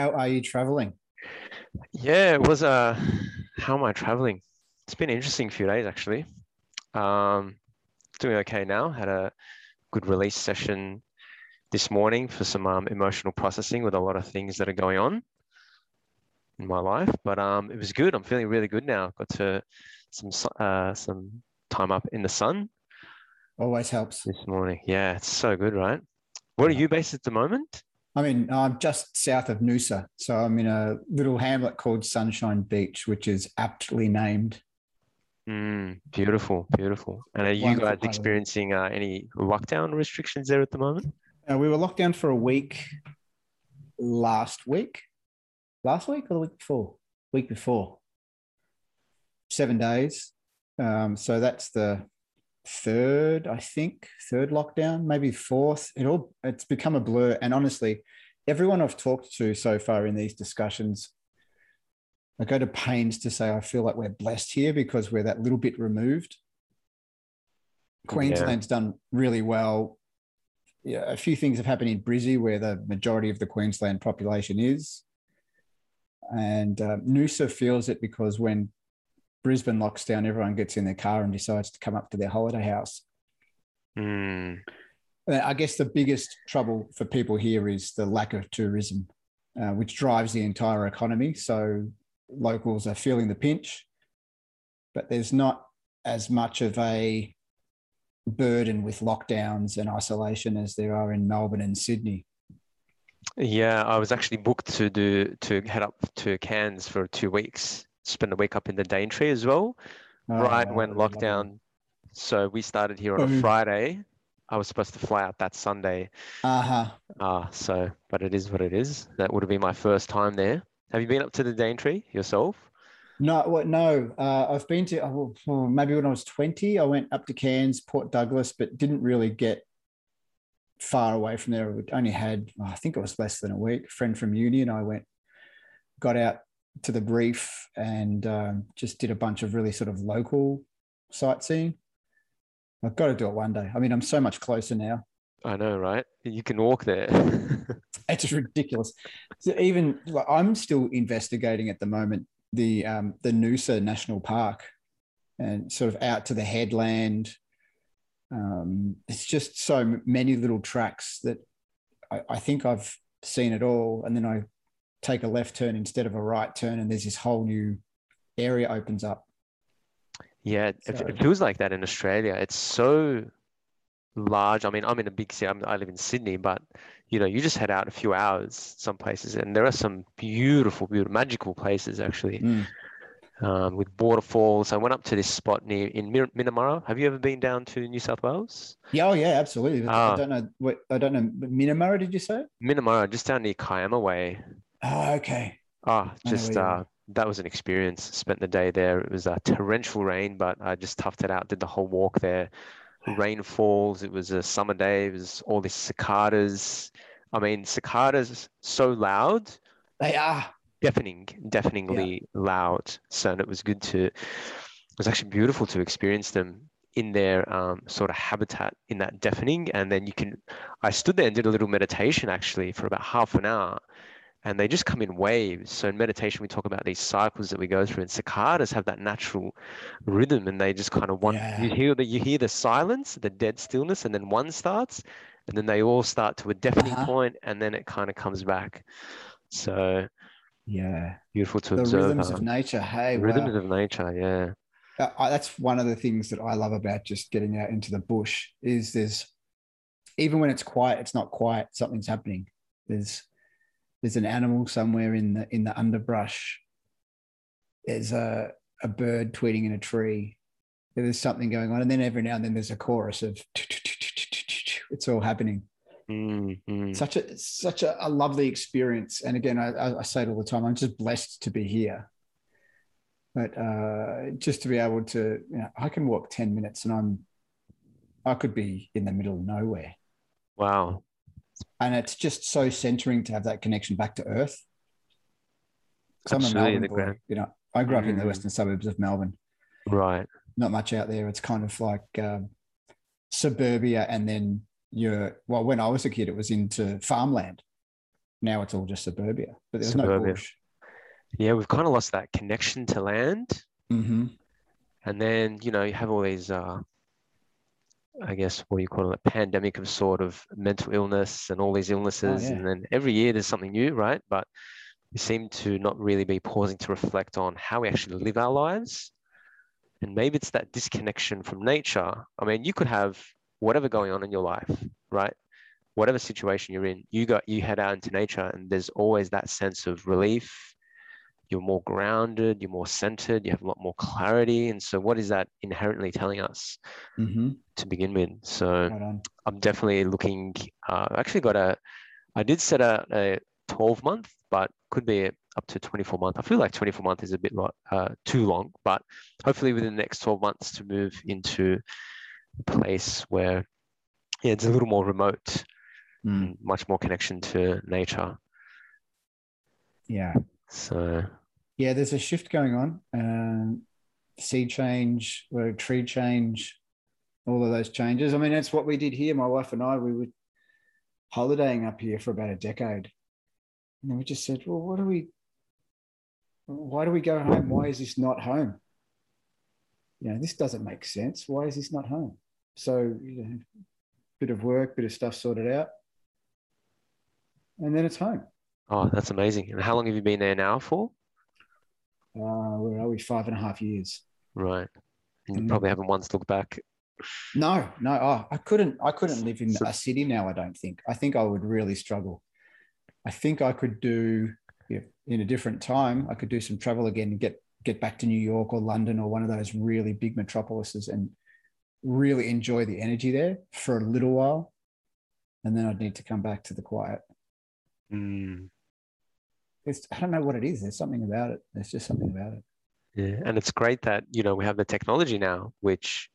how are you traveling? Yeah, it was uh how am I traveling? It's been an interesting few days actually. Um doing okay now. Had a good release session this morning for some um, emotional processing with a lot of things that are going on in my life. But um it was good. I'm feeling really good now. Got to some uh some time up in the sun Always helps. this morning. Yeah, it's so good, right? Where are you based at the moment? I mean, I'm just south of Noosa. So I'm in a little hamlet called Sunshine Beach, which is aptly named. Mm, beautiful, beautiful. And are you Wonderful guys part of it. experiencing uh, any lockdown restrictions there at the moment? Uh, we were locked down for a week last week. Last week or the week before? Week before. Seven days. Um, so that's the third, I think, third lockdown, maybe fourth. It all it's become a blur. And honestly, everyone I've talked to so far in these discussions, I go to pains to say I feel like we're blessed here because we're that little bit removed. Queensland's done really well. Yeah, a few things have happened in Brizzy where the majority of the Queensland population is. And uh, Noosa feels it because when Brisbane locks down, everyone gets in their car and decides to come up to their holiday house. Mm, I guess the biggest trouble for people here is the lack of tourism, uh, which drives the entire economy. So locals are feeling the pinch, but there's not as much of a burden with lockdowns and isolation as there are in Melbourne and Sydney. yeah, I was actually booked to do to head up to Cairns for two weeks, spend a week up in the Daintree as well, right Oh, when lockdown. So we started here on a Friday. I was supposed to fly out that Sunday. Uh-huh. Ah, so but it is what it is. That would have been my first time there. Have you been up to the Daintree yourself? No, what? No, uh, I've been to oh, oh, maybe when I was twenty. I went up to Cairns, Port Douglas, but didn't really get far away from there. I only had, oh, I think it was less than a week. A friend from uni and I went, got out to the Reef and um, just did a bunch of really sort of local sightseeing. I've got to do it one day. I mean, I'm so much closer now. I know, right? You can walk there. It's ridiculous. So even like, I'm still investigating at the moment the um, the Noosa National Park and sort of out to the headland. Um, it's just so many little tracks that I, I think I've seen it all, and then I take a left turn instead of a right turn, and there's this whole new area opens up. Yeah, it, it feels like that in Australia. It's so large. I mean, I'm in a big city. I'm, I live in Sydney, but you know, you just head out a few hours some places, and there are some beautiful, beautiful, magical places actually, Mm. um, with waterfalls. I went up to this spot near in Minnamurra. Have you ever been down to New South Wales? Yeah, oh yeah, absolutely. I Ah. don't know what I don't know. Minnamurra, did you say? Minnamurra, just down near Kiama Way. Oh, okay. Ah, know just where you are. uh, that was an experience. Spent the day there. It was uh, torrential rain, but I just toughed it out. Did the whole walk there. Rain falls. It was a summer day. It was all these cicadas. I mean, cicadas so loud, They are. deafening, deafeningly loud. So it was good to. It was actually beautiful to experience them in their um, sort of habitat in that deafening, and then you can. I stood there and did a little meditation actually for about half an hour and they just come in waves. So in meditation, we talk about these cycles that we go through, and cicadas have that natural rhythm, and they just kind of one. Yeah. You hear the you hear the silence, the dead stillness, and then one starts, and then they all start to a deafening Uh-huh. point, and then it kind of comes back. So Yeah. beautiful to The observe. rhythms uh, of nature. Hey, rhythms wow. of nature. Yeah. Uh, I- that's one of the things that I love about just getting out into the bush is there's even when it's quiet, it's not quiet. Something's happening. There's there's an animal somewhere in the in the underbrush. There's a a bird tweeting in a tree. There's something going on, and then every now and then there's a chorus of it's all happening. Mm, mm. Such a such a, a lovely experience. And again, I, I I say it all the time. I'm just blessed to be here but uh, just to be able to, you know, I can walk 10 minutes and I'm, I could be in the middle of nowhere. Wow. And it's just so centering to have that connection back to earth. I'm a Melbourne boy, you know, I grew up in the Mm. western suburbs of Melbourne, Right. not much out there. It's kind of like um, suburbia. And then you're, well, when I was a kid, it was into farmland. now it's all just suburbia, but there's Suburbia. no bush. Yeah, we've kind of lost that connection to land. Mm-hmm. And then, you know, you have all these, uh, I guess, what do you call it, a pandemic of sort of mental illness and all these illnesses. Oh, yeah. And then every year there's something new, right? But we seem to not really be pausing to reflect on how we actually live our lives. And maybe it's that disconnection from nature. I mean, you could have whatever going on in your life, right? Whatever situation you're in, you got you head out into nature and there's always that sense of relief. You're more grounded, you're more centered, you have a lot more clarity. And so what is that inherently telling us Mm-hmm. to begin with? So Right. I'm definitely looking. Uh, I actually got a. I did set out a 12 month, but could be up to 24 month. I feel like 24 month is a bit lot, uh, too long, but hopefully within the next 12 months to move into a place where yeah, it's a little more remote, Mm. much more connection to nature. Yeah. So Yeah, there's a shift going on. Um, sea change, or tree change, all of those changes. I mean, that's what we did here. My wife and I, we were holidaying up here for about a decade. And then we just said, well, what do we, why do we go home? Why is this not home? You know, this doesn't make sense. Why is this not home? So, you know, bit of work, bit of stuff sorted out. And then it's home. oh, that's amazing. And how long have you been there now for? Uh, where are we? Five and a half years. Right. And you Mm. probably haven't once looked back. No, no. Oh, I couldn't. I couldn't live in So- a city now. I don't think. I think I would really struggle. I think I could do yeah, in a different time. I could do some travel again and get get back to New York or London or one of those really big metropolises and really enjoy the energy there for a little while, and then I'd need to come back to the quiet. Mm. It's, I don't know what it is. There's something about it. There's just something about it. Yeah, and it's great that, you know, we have the technology now, which,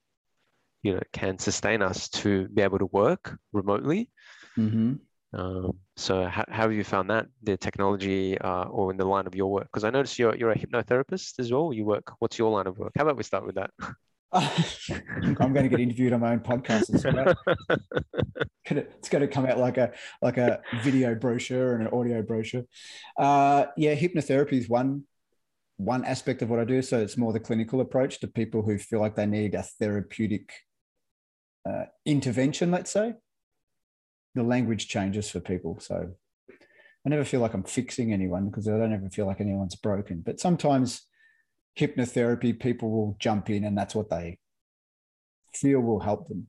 you know, can sustain us to be able to work remotely. Mm-hmm. Um, so how, how have you found that, the technology uh, or in the line of your work? Because I noticed you're, you're a hypnotherapist as well. You work, what's your line of work? How about we start with that? I'm going to get interviewed on my own podcast. It's it's going to come out like a like a video brochure and an audio brochure. Uh, yeah, hypnotherapy is one one aspect of what I do. So it's more the clinical approach to people who feel like they need a therapeutic uh, intervention. Let's say the language changes for people. So I never feel like I'm fixing anyone because I don't ever feel like anyone's broken. But sometimes hypnotherapy, people will jump in and that's what they feel will help them.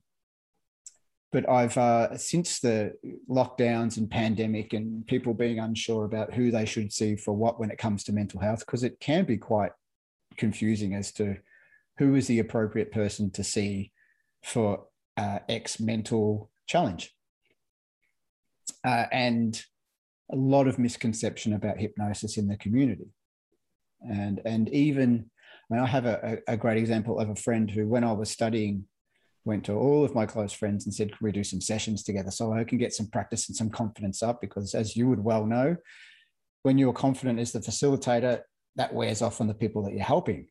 But I've, uh, since the lockdowns and pandemic and people being unsure about who they should see for what when it comes to mental health, because it can be quite confusing as to who is the appropriate person to see for uh, X mental challenge. Uh, and a lot of misconception about hypnosis in the community and and even I mean, I have a, a great example of a friend who, when I was studying, went to all of my close friends and said, "Can we do some sessions together so I can get some practice and some confidence up?" Because, as you would well know, when you're confident as the facilitator, that wears off on the people that you're helping.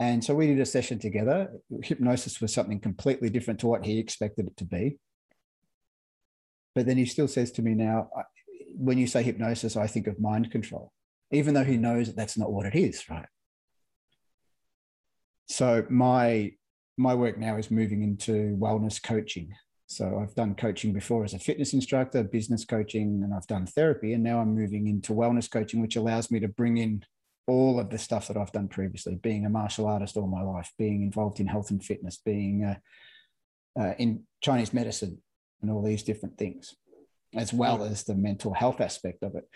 And so we did a session together. Hypnosis was something completely different to what he expected it to be. But then he still says to me now, when you say hypnosis, I think of mind control even though he knows that that's not what it is, right? So my my work now is moving into wellness coaching. So I've done coaching before as a fitness instructor, business coaching, and I've done therapy, and now I'm moving into wellness coaching, which allows me to bring in all of the stuff that I've done previously, being a martial artist all my life, being involved in health and fitness, being uh, uh, in Chinese medicine, and all these different things, as well as the mental health aspect of it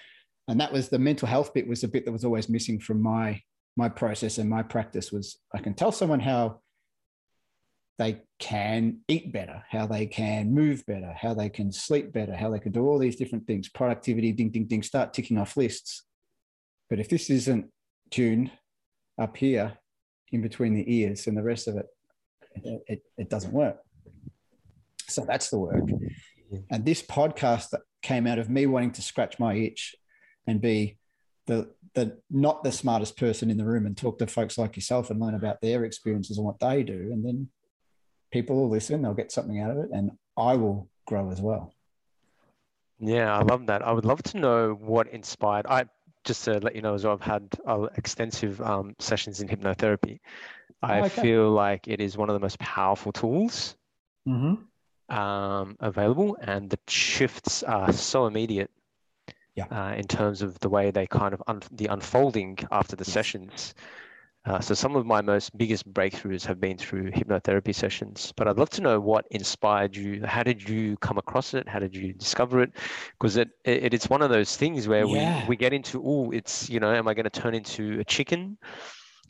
and that was the mental health bit was the bit that was always missing from my my process and my practice was i can tell someone how they can eat better how they can move better how they can sleep better how they can do all these different things productivity ding ding ding start ticking off lists. But if this isn't tuned up here in between the ears and the rest of it it, it, it doesn't work. So that's the work. And this podcast that came out of me wanting to scratch my itch and be the the not the smartest person in the room and talk to folks like yourself and learn about their experiences and what they do and then people will listen they'll get something out of it and i will grow as well Yeah, I love that. I would love to know what inspired. I just to let you know as well, I've had uh, extensive um, sessions in hypnotherapy. I Oh, okay. feel like it is one of the most powerful tools Mm-hmm. um, available, and the shifts are so immediate. Yeah. Uh, in terms of the way they kind of un- the unfolding after the Yes. sessions. Uh, so some of my most biggest breakthroughs have been through hypnotherapy sessions. But I'd love to know what inspired you. How did you come across it? How did you discover it? Because it, it it's one of those things where Yeah. we we get into oh, it's you know, am I going to turn into a chicken?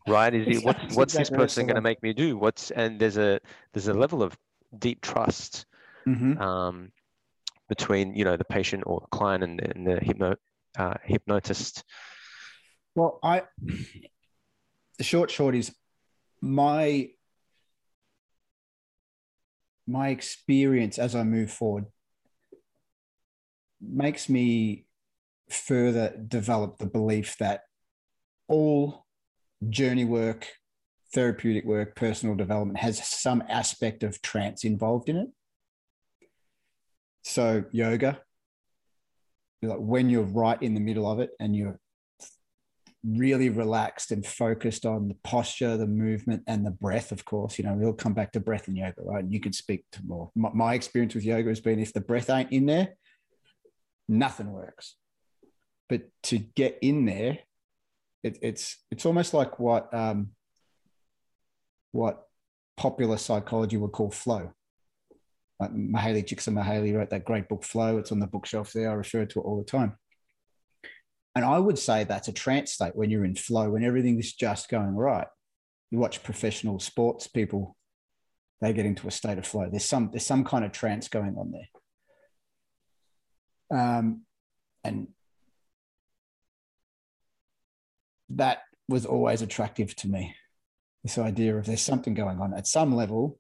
Right? Is it, what's what's this exactly what person going to make me do? What's and there's a there's a level of deep trust Mm-hmm. um, between you know the patient or the client and, and the hypno uh, hypnotist. Well, I the short short is my my experience as I move forward makes me further develop the belief that all journey work, therapeutic work, personal development has some aspect of trance involved in it. So yoga, like when you're right in the middle of it and you're really relaxed and focused on the posture, the movement, and the breath, of course. You know, we'll come back to breath and yoga, right? And you can speak to more. My, my experience with yoga has been if the breath ain't in there, nothing works. But to get in there, it, it's it's almost like what um, what popular psychology would call flow. Like Mihaly wrote that great book Flow. It's on the bookshelf there. I refer to it all the time. And I would say that's a trance state when you're in flow, when everything is just going right. You watch professional sports people, they get into a state of flow. There's some there's some kind of trance going on there. Um, and that was always attractive to me. This idea of there's something going on at some level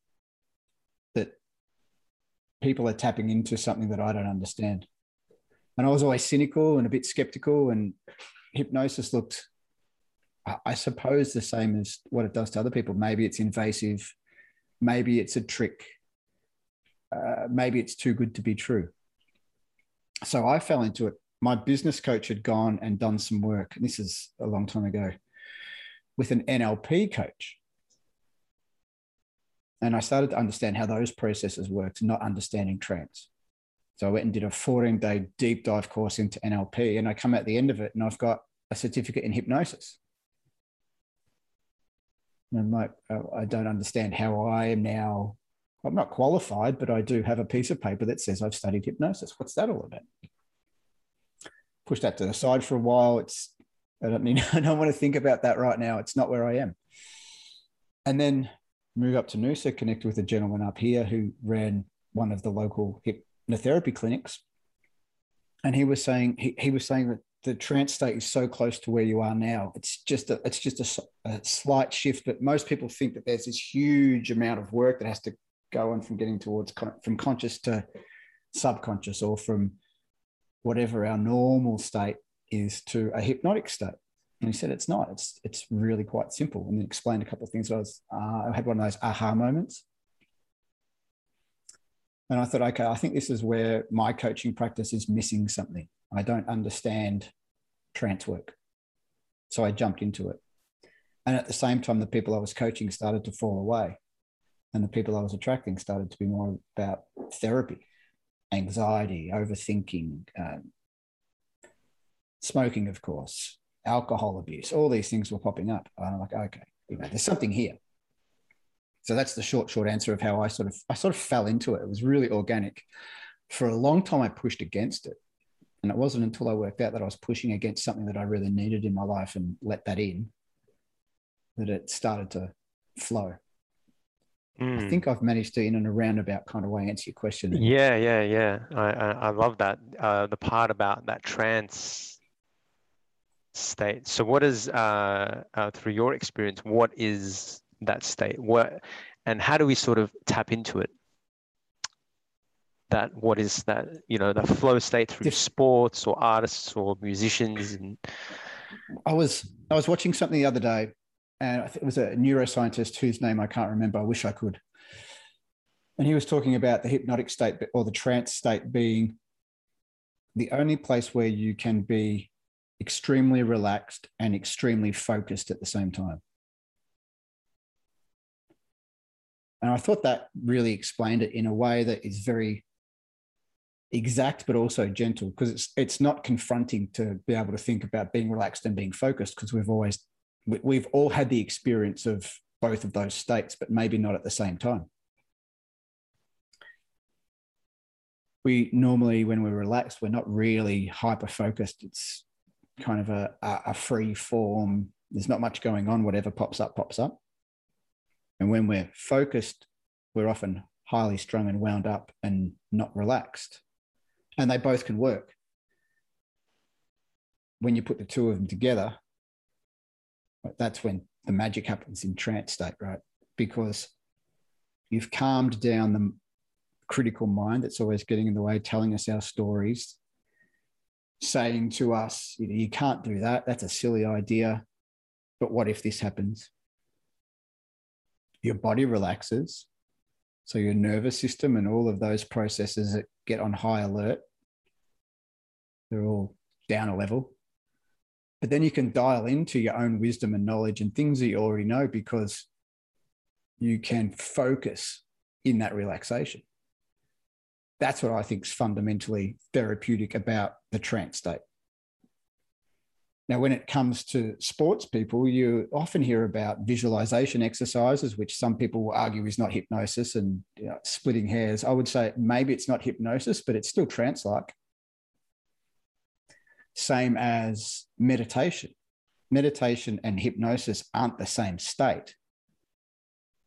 people are tapping into something that I don't understand and I was always cynical and a bit skeptical. And hypnosis looked, I suppose, the same as what it does to other people. Maybe it's invasive, maybe it's a trick, uh, maybe it's too good to be true. So I fell into it. My business coach had gone and done some work, and this is a long time ago, with an NLP coach. And I started to understand how those processes worked, not understanding trance. So I went and did a 14 day deep dive course into NLP, and I come at the end of it and I've got a certificate in hypnosis. And I'm like, oh, I don't understand how I am now. I'm not qualified, but I do have a piece of paper that says I've studied hypnosis. What's that all about? Push that to the side for a while. It's I don't need I don't want to think about that right now. It's not where I am. And then move up to Noosa, connect with a gentleman up here who ran one of the local hypnotherapy clinics. And he was saying he, he was saying that the trance state is so close to where you are now. It's just a it's just a, a, slight shift but most people think that there's this huge amount of work that has to go on from getting towards from conscious to subconscious or from whatever our normal state is to a hypnotic state and he said it's not it's it's really quite simple and then explained a couple of things i was uh, i had one of those aha moments and I thought, okay, I think this is where my coaching practice is missing something. I don't understand trance work. So I jumped into it. And at the same time, the people I was coaching started to fall away. And the people I was attracting started to be more about therapy, anxiety, overthinking, um, smoking, of course, alcohol abuse. All these things were popping up. And I'm like, okay, you know, there's something here so that's the short short answer of how i sort of i sort of fell into it it was really organic for a long time i pushed against it and it wasn't until i worked out that i was pushing against something that i really needed in my life and let that in that it started to flow mm. i think i've managed to in and a roundabout kind of way answer your question yeah yeah yeah i i, I love that uh, the part about that trance state. So what is uh, uh through your experience what is that state? What and how do we sort of tap into it? That what is that you know the flow state through sports or artists or musicians and i was i was watching something the other day and I think it was a neuroscientist whose name i can't remember. I wish i could. And he was talking about the hypnotic state or the trance state being the only place where you can be extremely relaxed and extremely focused at the same time. And I thought that really explained it in a way that is very exact but also gentle because it's it's not confronting to be able to think about being relaxed and being focused because we've always we've all had the experience of both of those states but maybe not at the same time we normally when we're relaxed we're not really hyper focused it's kind of a, a free form. There's not much going on. Whatever pops up pops up. And when we're focused we're often highly strung and wound up and not relaxed. And they both can work. When you put the two of them together that's when the magic happens in trance state right? Because you've calmed down the critical mind that's always getting in the way, telling us our stories, saying to us, you, know, you can't do that. That's a silly idea. But what if this happens? Your body relaxes. So your nervous system and all of those processes that get on high alert, they're all down a level. But then you can dial into your own wisdom and knowledge and things that you already know because you can focus in that relaxation that's what I think is fundamentally therapeutic about the trance state. Now, when it comes to sports people, you often hear about visualization exercises, which some people will argue is not hypnosis and you know, splitting hairs. I would say maybe it's not hypnosis, but it's still trance like. Same as meditation. Meditation and hypnosis aren't the same state,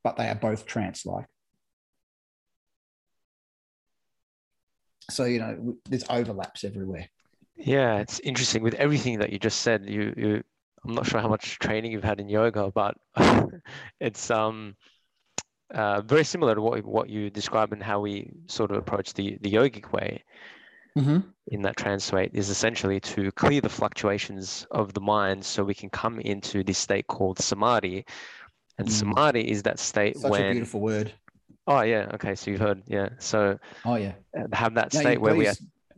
but they are both trance like. So you know, there's overlaps everywhere. Yeah, it's interesting with everything that you just said. You, you I'm not sure how much training you've had in yoga, but it's um uh, very similar to what what you describe and how we sort of approach the the yogic way. Mm-hmm. In that trance state is essentially to clear the fluctuations of the mind, so we can come into this state called samadhi. And mm. samadhi is that state Such when a beautiful word. Oh yeah, okay. So you've heard, yeah. So oh yeah, uh, have that state where we are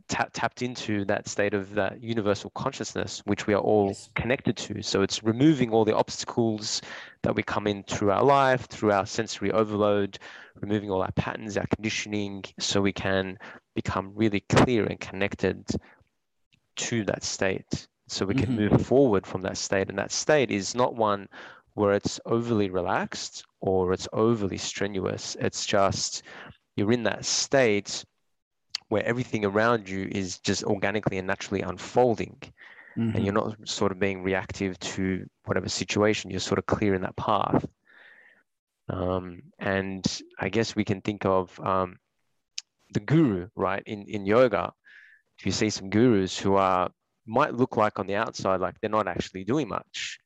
tap, tapped into that state of that universal consciousness, which we are all yes. connected to. So it's removing all the obstacles that we come in through our life, through our sensory overload, removing all our patterns, our conditioning, so we can become really clear and connected to that state. So we can mm-hmm. move forward from that state, and that state is not one where it's overly relaxed or it's overly strenuous. It's just you're in that state where everything around you is just organically and naturally unfolding. Mm-hmm. And you're not sort of being reactive to whatever situation, you're sort of clear in that path. Um, and I guess we can think of um, the guru, right? In, in yoga, if you see some gurus who are might look like on the outside like they're not actually doing much,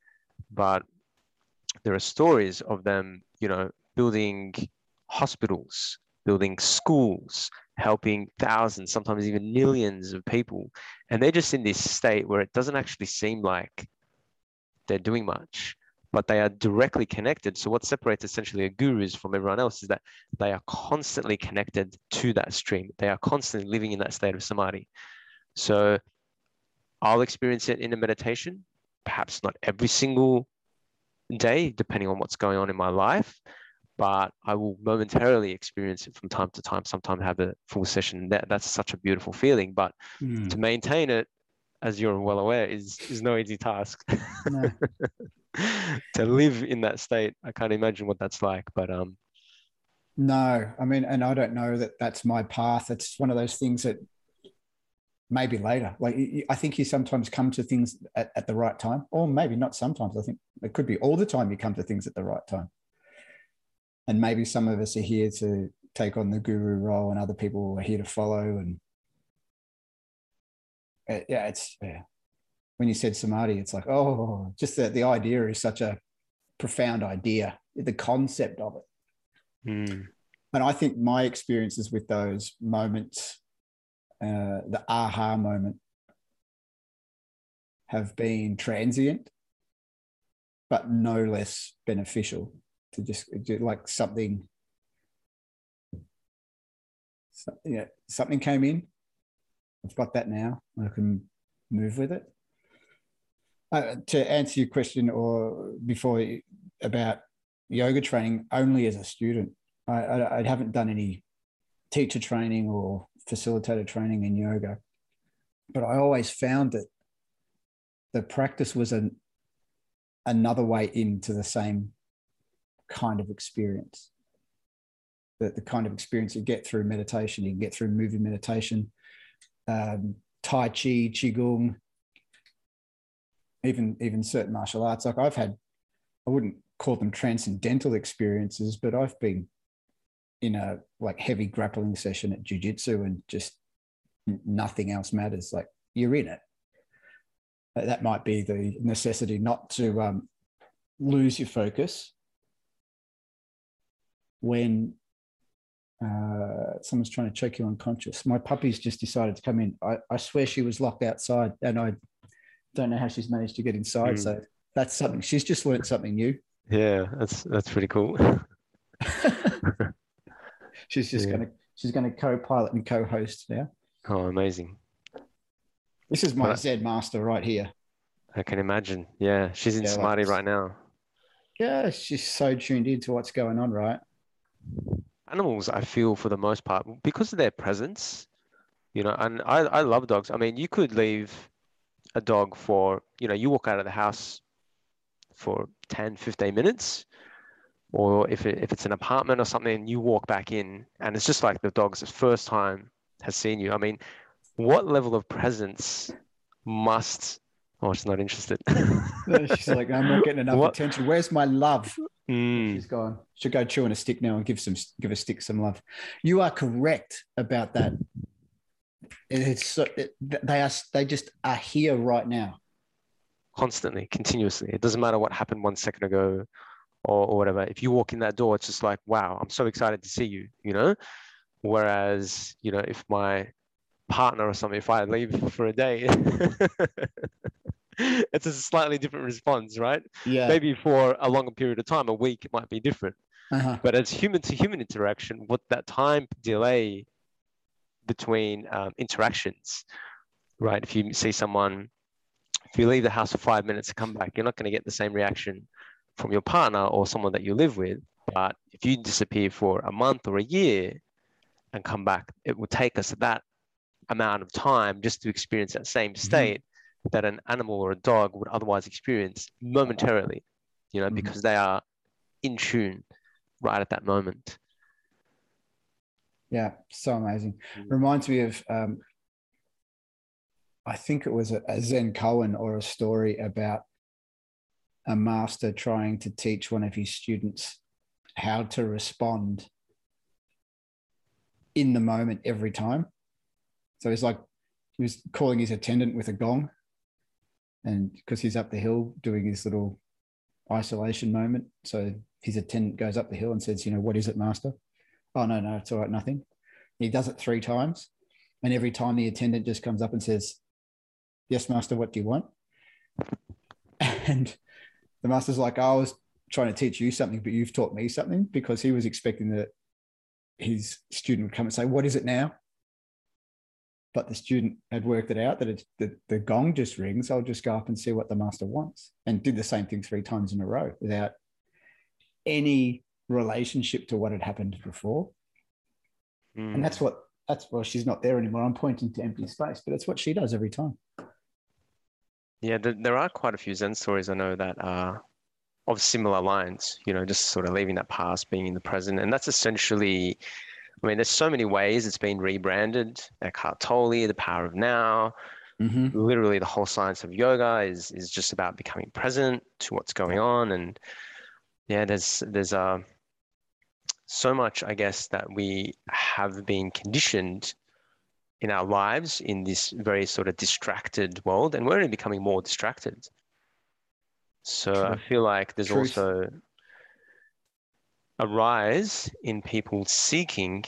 but there are stories of them, you know, building hospitals, building schools, helping thousands, sometimes even millions of people. And they're just in this state where it doesn't actually seem like they're doing much, but they are directly connected. So, what separates essentially a gurus from everyone else is that they are constantly connected to that stream. They are constantly living in that state of samadhi. So, I'll experience it in a meditation, perhaps not every single day, depending on what's going on in my life. But I will momentarily experience it from time to time. Sometimes have a full session. That that's such a beautiful feeling. But mm. to maintain it, as you're well aware, is is no easy task. No. to live in that state, I can't imagine what that's like. But um, no, I mean, and I don't know that that's my path. It's one of those things that maybe later. Like I think you sometimes come to things at, at the right time, or maybe not sometimes. I think it could be all the time you come to things at the right time. And maybe some of us are here to take on the guru role, and other people are here to follow. And uh, yeah, it's yeah. When you said samadhi, it's like oh, just that the idea is such a profound idea. The concept of it. Mm. And I think my experiences with those moments uh, the aha moment have been transient, but no less beneficial to just do like something. So, yeah, something came in, I've got that now. I can move with it. Uh, to answer your question, or before about yoga training, only as a student. I, I, I haven't done any teacher training or facilitator training in yoga, but I always found that the practice was an another way into the same kind of experience. That the kind of experience you get through meditation, you can get through moving meditation, um, Tai Chi, Qigong, even even certain martial arts. Like I've had, I wouldn't call them transcendental experiences, but I've been in a like heavy grappling session at jujitsu and just nothing else matters. Like you're in it. That might be the necessity not to um, lose your focus when uh, someone's trying to choke you unconscious. My puppy's just decided to come in. I, I swear she was locked outside, and I don't know how she's managed to get inside. Mm. So that's something. She's just learned something new. Yeah, that's that's pretty cool. she's just yeah. gonna she's gonna co-pilot and co-host now. Oh, amazing! This is my but, Zen master right here. I can imagine. Yeah, she's in yeah, samadhi like, right now. Yeah, she's so tuned into what's going on, right? Animals, I feel for the most part, because of their presence, you know, and I, I love dogs. I mean, you could leave a dog for, you know, you walk out of the house for 10, 15 minutes, or if, it, if it's an apartment or something, you walk back in and it's just like the dog's first time has seen you. I mean, what level of presence must Oh, she's not interested. she's like, I'm not getting enough what? attention. Where's my love? Mm. She's gone. Should go chewing a stick now and give some give a stick some love. You are correct about that. It's so, it, they are they just are here right now. Constantly, continuously. It doesn't matter what happened one second ago or, or whatever. If you walk in that door, it's just like, wow, I'm so excited to see you, you know? Whereas, you know, if my partner or something, if I leave for a day, it's a slightly different response, right? Yeah. Maybe for a longer period of time, a week, it might be different. Uh-huh. But as human to human interaction, what that time delay between um, interactions, right? If you see someone, if you leave the house for five minutes to come back, you're not going to get the same reaction from your partner or someone that you live with. But if you disappear for a month or a year and come back, it will take us that amount of time just to experience that same mm-hmm. state mm-hmm. that an animal or a dog would otherwise experience momentarily, you know, mm-hmm. because they are in tune right at that moment. Yeah, so amazing. Mm-hmm. Reminds me of, um, I think it was a, a Zen koan or a story about a master trying to teach one of his students how to respond in the moment every time. So he's like, he was calling his attendant with a gong. And because he's up the hill doing his little isolation moment. So his attendant goes up the hill and says, you know, what is it, master? Oh, no, no, it's all right, nothing. He does it three times. And every time the attendant just comes up and says, yes, master, what do you want? And the master's like, I was trying to teach you something, but you've taught me something because he was expecting that his student would come and say, what is it now? but the student had worked it out that it's the, the gong just rings i'll just go up and see what the master wants and did the same thing three times in a row without any relationship to what had happened before mm. and that's what that's well she's not there anymore i'm pointing to empty space but it's what she does every time yeah there are quite a few zen stories i know that are of similar lines you know just sort of leaving that past being in the present and that's essentially I mean, there's so many ways it's been rebranded. Eckhart Tolle, the power of now. Mm-hmm. Literally, the whole science of yoga is is just about becoming present to what's going on. And yeah, there's there's uh, so much, I guess, that we have been conditioned in our lives in this very sort of distracted world, and we're only becoming more distracted. So True. I feel like there's Truth. also a rise in people seeking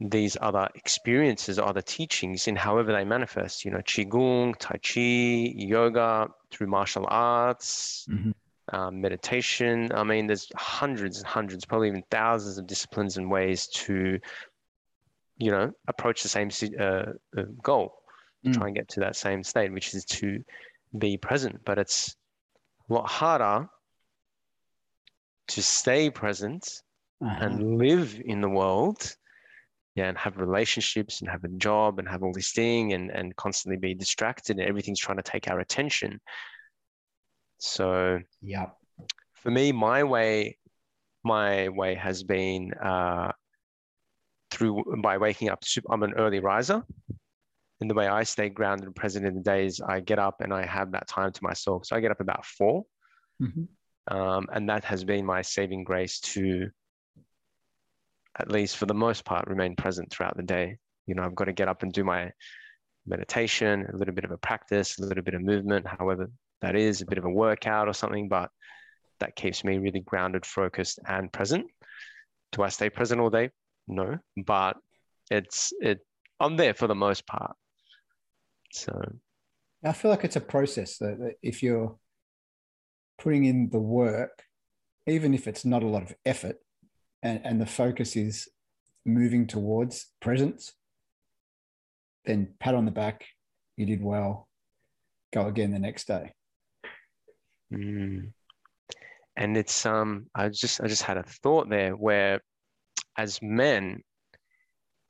these other experiences, other teachings in however they manifest, you know, Qigong, Tai Chi, yoga, through martial arts, mm-hmm. um, meditation. I mean, there's hundreds and hundreds, probably even thousands of disciplines and ways to, you know, approach the same uh, uh, goal. to Mm. try and get to that same state, which is to be present. But it's a lot harder to stay present Uh-huh. and live in the world yeah and have relationships and have a job and have all this thing and and constantly be distracted and everything's trying to take our attention so yeah, for me my way my way has been uh through by waking up i'm an early riser. And the way i stay grounded and present in the days i get up and i have that time to myself. So i get up about four. Mhm. um, and that has been my saving grace to at least for the most part remain present throughout the day. You know i've got to get up and do my meditation a little bit of a practice a little bit of movement however that is a bit of a workout or something but that keeps me really grounded focused and present. Do i stay present all day no but it's it i'm there for the most part so I feel like it's a process that, if you're putting in the work, even if it's not a lot of effort, and, and the focus is moving towards presence, then pat on the back, you did well, go again the next day. Mm. And it's um I just I just had a thought there where as men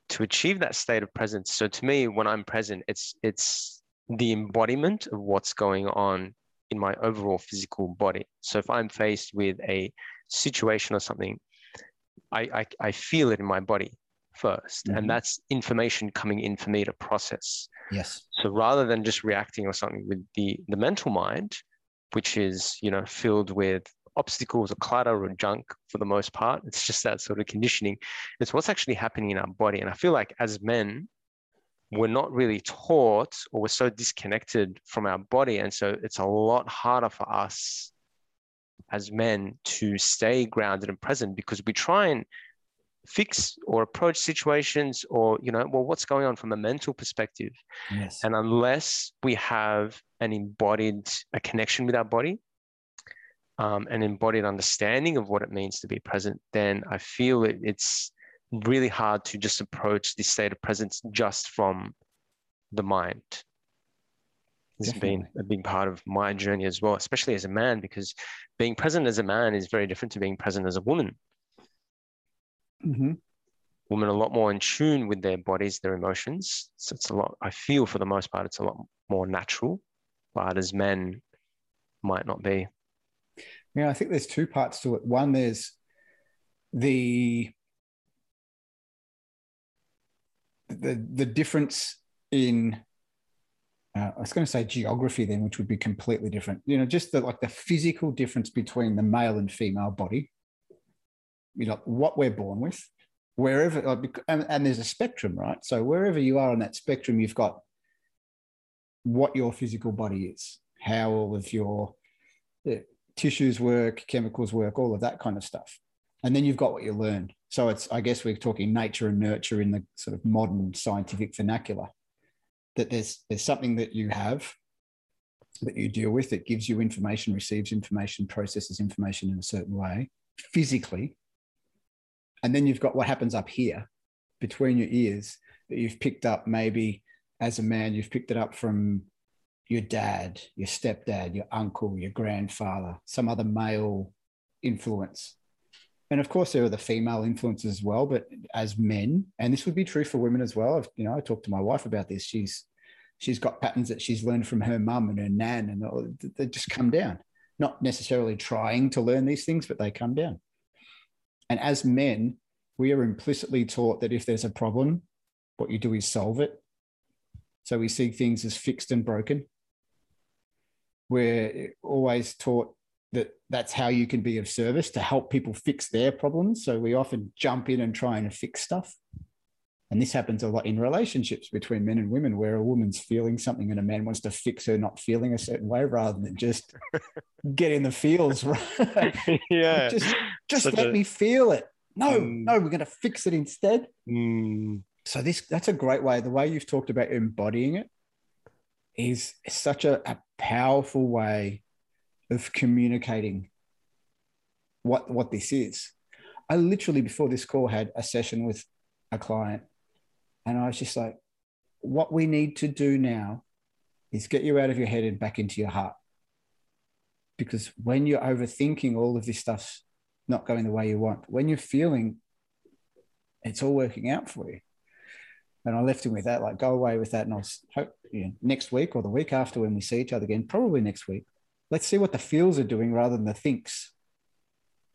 to achieve that state of presence so to me when I'm present it's it's the embodiment of what's going on in my overall physical body so if I'm faced with a situation or something I I, I feel it in my body 1st Mhm. and that's information coming in for me to process Yes. so rather than just reacting or something with the the mental mind, which is you know filled with obstacles or clutter or junk for the most part, it's just that sort of conditioning. It's what's actually happening in our body, and I feel like as men, we're not really taught, or we're so disconnected from our body, and so it's a lot harder for us as men to stay grounded and present because we try and fix or approach situations or you know well what's going on from a mental perspective Yes. and unless we have an embodied a connection with our body, um, an embodied understanding of what it means to be present, then I feel it, it's really hard to just approach this state of presence just from the mind. This has been a big part of my journey as well, especially as a man, because being present as a man is very different to being present as a woman. Mhm. Women are a lot more in tune with their bodies, their emotions. So it's a lot, I feel for the most part, it's a lot more natural, but as men might not be. Yeah, I think there's two parts to it. One, there's the the the difference in uh, I was going to say geography then, which would be completely different. You know, just the like the physical difference between the male and female body. You know, what we're born with, wherever, like, and, and there's a spectrum, right? So wherever you are on that spectrum, you've got what your physical body is, how all of your tissues work, chemicals work, all of that kind of stuff. And then you've got what you learn. So it's, I guess we're talking nature and nurture in the sort of modern scientific vernacular. That there's there's something that you have that you deal with that gives you information, receives information, processes information in a certain way physically. And then you've got what happens up here between your ears that you've picked up maybe as a man, you've picked it up from your dad, your stepdad, your uncle, your grandfather, some other male influence. And of course, there are the female influences as well. But as men, and this would be true for women as well. I've, you know, I talked to my wife about this. She's she's got patterns that she's learned from her mum and her nan, and they just come down. Not necessarily trying to learn these things, but they come down. And as men, we are implicitly taught that if there's a problem, what you do is solve it. So we see things as fixed and broken. We're always taught that that's how you can be of service to help people fix their problems. So we often jump in and try and fix stuff. And this happens a lot in relationships between men and women, where a woman's feeling something and a man wants to fix her not feeling a certain way rather than just get in the feels. Right? yeah. just just Such let a- me feel it. No, Mm. no, we're going to fix it instead. Mm, So this that's a great way. The way you've talked about embodying it is such a, a powerful way of communicating what what this is. I literally before this call had a session with a client, and I was just like, what we need to do now is get you out of your head and back into your heart. Because when you're overthinking all of this stuff's not going the way you want, when you're feeling it's all working out for you. And I left him with that, like go away with that. And I was hope you know, next week or the week after when we see each other again, probably next week, let's see what the feels are doing rather than the thinks.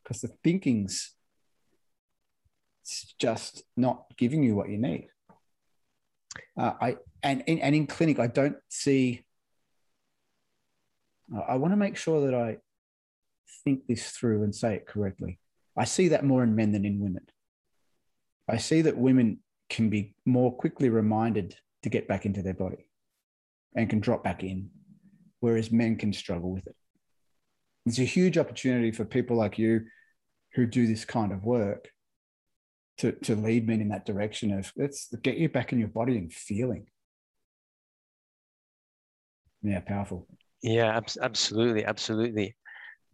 Because the thinking's just not giving you what you need. Uh, I and in, and in clinic, I don't see. I want to make sure that I think this through and say it correctly. I see that more in men than in women. I see that women can be more quickly reminded to get back into their body and can drop back in, whereas men can struggle with it. It's a huge opportunity for people like you who do this kind of work to, to lead men in that direction of let's get you back in your body and feeling. Yeah, powerful. Yeah, ab- absolutely, absolutely.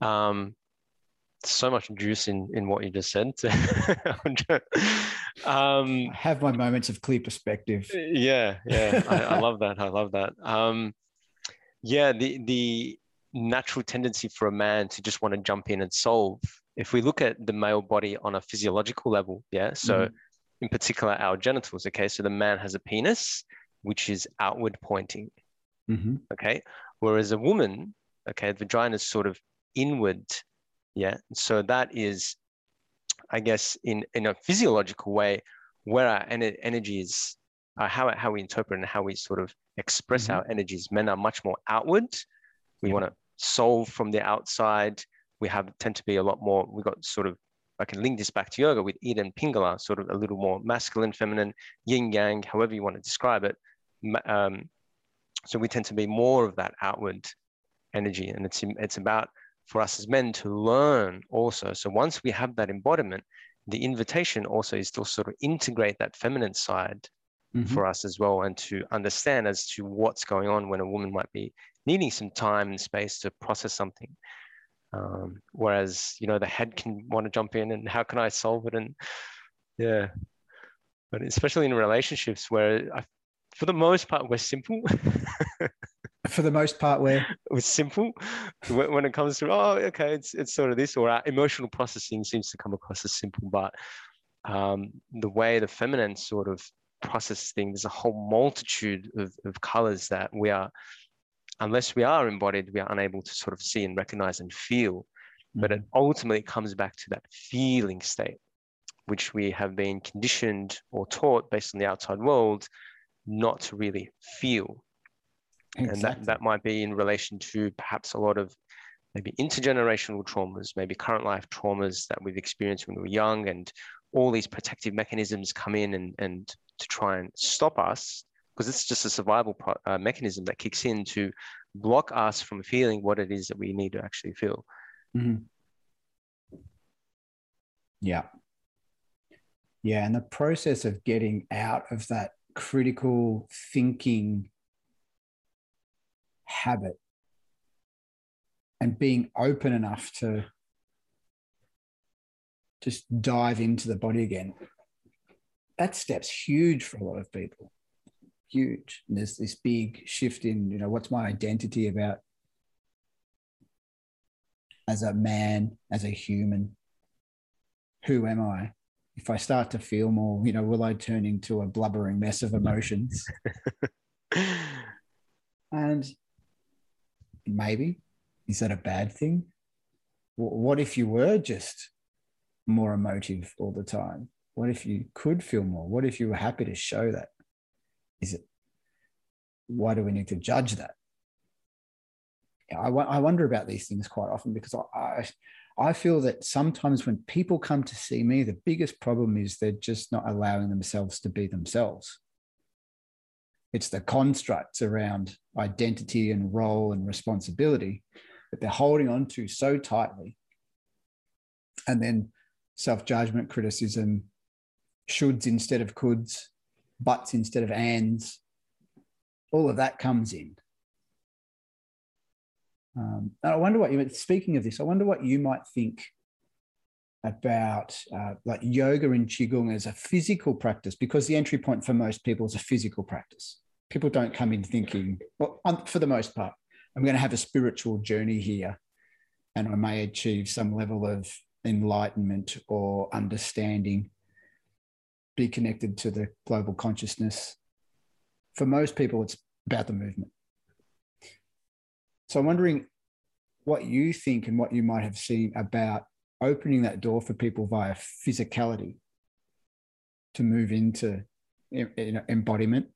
Um, so much juice in in what you just said. um, I have my moments of clear perspective. Yeah, yeah, I, I love that. I love that. Um, yeah, the the natural tendency for a man to just want to jump in and solve. If we look at the male body on a physiological level, yeah. So, mm-hmm. in particular, our genitals. Okay, so the man has a penis, which is outward pointing. Mm-hmm. Okay, whereas a woman, okay, the vagina is sort of inward yeah. So that is, I guess, in, in a physiological way, where our en- energy is, uh, how, how we interpret and how we sort of express mm-hmm. our energies. Men are much more outward. We yeah. want to solve from the outside. We have tend to be a lot more, we got sort of, I can link this back to yoga with Ida and Pingala, sort of a little more masculine, feminine, yin yang, however you want to describe it. Um, so we tend to be more of that outward energy. And it's, it's about for us as men to learn also. So once we have that embodiment, the invitation also is to sort of integrate that feminine side mm-hmm. for us as well and to understand as to what's going on when a woman might be needing some time and space to process something. Um, whereas, you know, the head can want to jump in and how can I solve it? And yeah, but especially in relationships where I, for the most part, we're simple. for the most part where it was simple when it comes to oh okay it's, it's sort of this or our emotional processing seems to come across as simple but um, the way the feminine sort of process things there's a whole multitude of, of colors that we are unless we are embodied we are unable to sort of see and recognize and feel mm-hmm. but it mm-hmm. ultimately comes back to that feeling state which we have been conditioned or taught based on the outside world not to really feel Exactly. And that, that might be in relation to perhaps a lot of maybe intergenerational traumas, maybe current life traumas that we've experienced when we were young, and all these protective mechanisms come in and, and to try and stop us, because it's just a survival pro- uh, mechanism that kicks in to block us from feeling what it is that we need to actually feel. Mm-hmm. Yeah. Yeah. And the process of getting out of that critical thinking habit and being open enough to just dive into the body again that step's huge for a lot of people. Huge. And there's this big shift in you know what's my identity about as a man as a human? Who am i? If i start to feel more you know will i turn into a blubbering mess of emotions? And maybe? Is that a bad thing? What if you were just more emotive all the time? What if you could feel more? What if you were happy to show that? Is it why do we need to judge that? I, I wonder about these things quite often because I, I I feel that sometimes when people come to see me, the biggest problem is they're just not allowing themselves to be themselves. It's the constructs around identity and role and responsibility that they're holding on to so tightly. And then self judgment, criticism, shoulds instead of coulds, buts instead of ands, all of that comes in. Um, I wonder what you, speaking of this, I wonder what you might think about uh, like yoga and qigong as a physical practice because the entry point for most people is a physical practice people don't come in thinking, well, for the most part, I'm going to have a spiritual journey here and I may achieve some level of enlightenment or understanding, be connected to the global consciousness. For most people, it's about the movement. So I'm wondering what you think and what you might have seen about opening that door for people via physicality to move into embodiment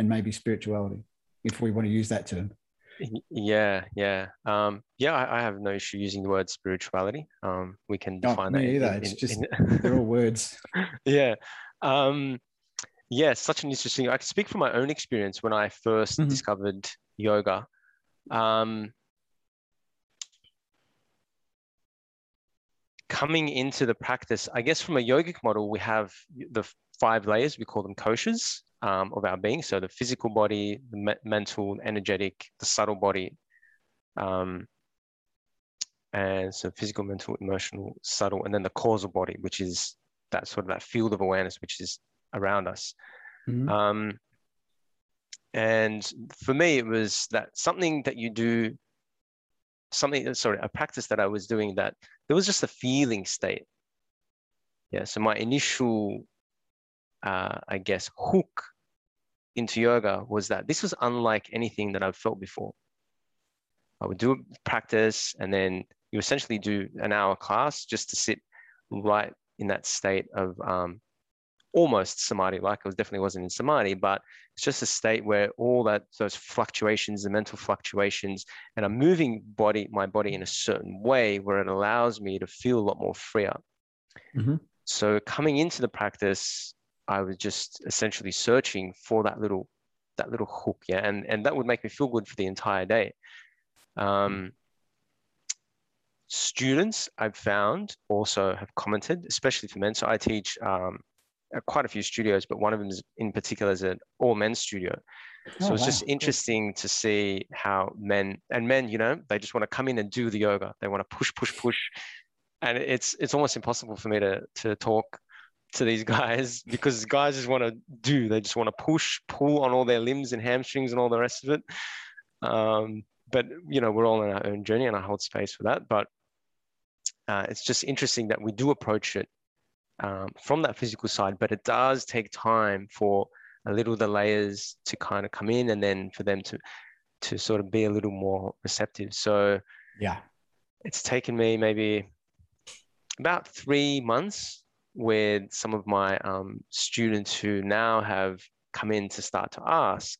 and maybe spirituality, if we want to use that term. Yeah, yeah, um, yeah. I, I, have no issue using the word spirituality. Um, we can define me that. Either. In, it's just in, they're all words. yeah, um, yeah. Such an interesting. I can speak from my own experience when I 1st mm-hmm. discovered yoga. Um, coming into the practice, I guess from a yogic model, we have the five layers. We call them koshas um, of our being. So the physical body, the me- mental, energetic, the subtle body, um, and so physical, mental, emotional, subtle, and then the causal body, which is that sort of that field of awareness which is around us. Mm-hmm. Um, and for me, it was that something that you do, something sorry, a practice that I was doing that there was just a feeling state. Yeah. So my initial uh, I guess, hook into yoga was that this was unlike anything that I've felt before. I would do a practice and then you essentially do an hour class just to sit right in that state of um, almost samadhi, like I was definitely wasn't in samadhi, but it's just a state where all that those fluctuations, the mental fluctuations, and I'm moving body, my body in a certain way where it allows me to feel a lot more freer. Mm-hmm. So coming into the practice, I was just essentially searching for that little that little hook, yeah, and and that would make me feel good for the entire day. Um, students I've found also have commented, especially for men. So I teach um, quite a few studios, but one of them is in particular is an all men studio. So oh, it's wow. just interesting to see how men and men, you know, they just want to come in and do the yoga. They want to push, push, push, and it's it's almost impossible for me to to talk to these guys because guys just want to do. They just want to push, pull on all their limbs and hamstrings and all the rest of it. Um, but you know, we're all in our own journey, and I hold space for that. But uh, it's just interesting that we do approach it um, from that physical side, but it does take time for a little the layers to kind of come in, and then for them to to sort of be a little more receptive. So yeah, it's taken me maybe about three months with some of my um, students who now have come in to start to ask,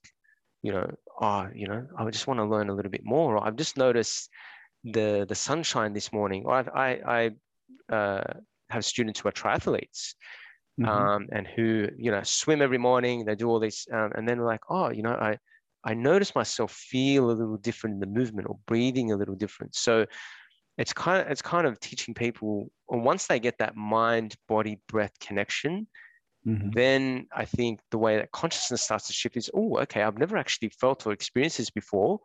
you know, oh, you know, I just want to learn a little bit more. Or I've just noticed the the sunshine this morning. Or I've, I I uh, have students who are triathletes. Mm-hmm. Um, and who you know swim every morning they do all these um, and then like oh you know i i notice myself feel a little different in the movement or breathing a little different so it's kind of it's kind of teaching people once they get that mind body breath connection mm-hmm. then i think the way that consciousness starts to shift is oh okay i've never actually felt or experienced this before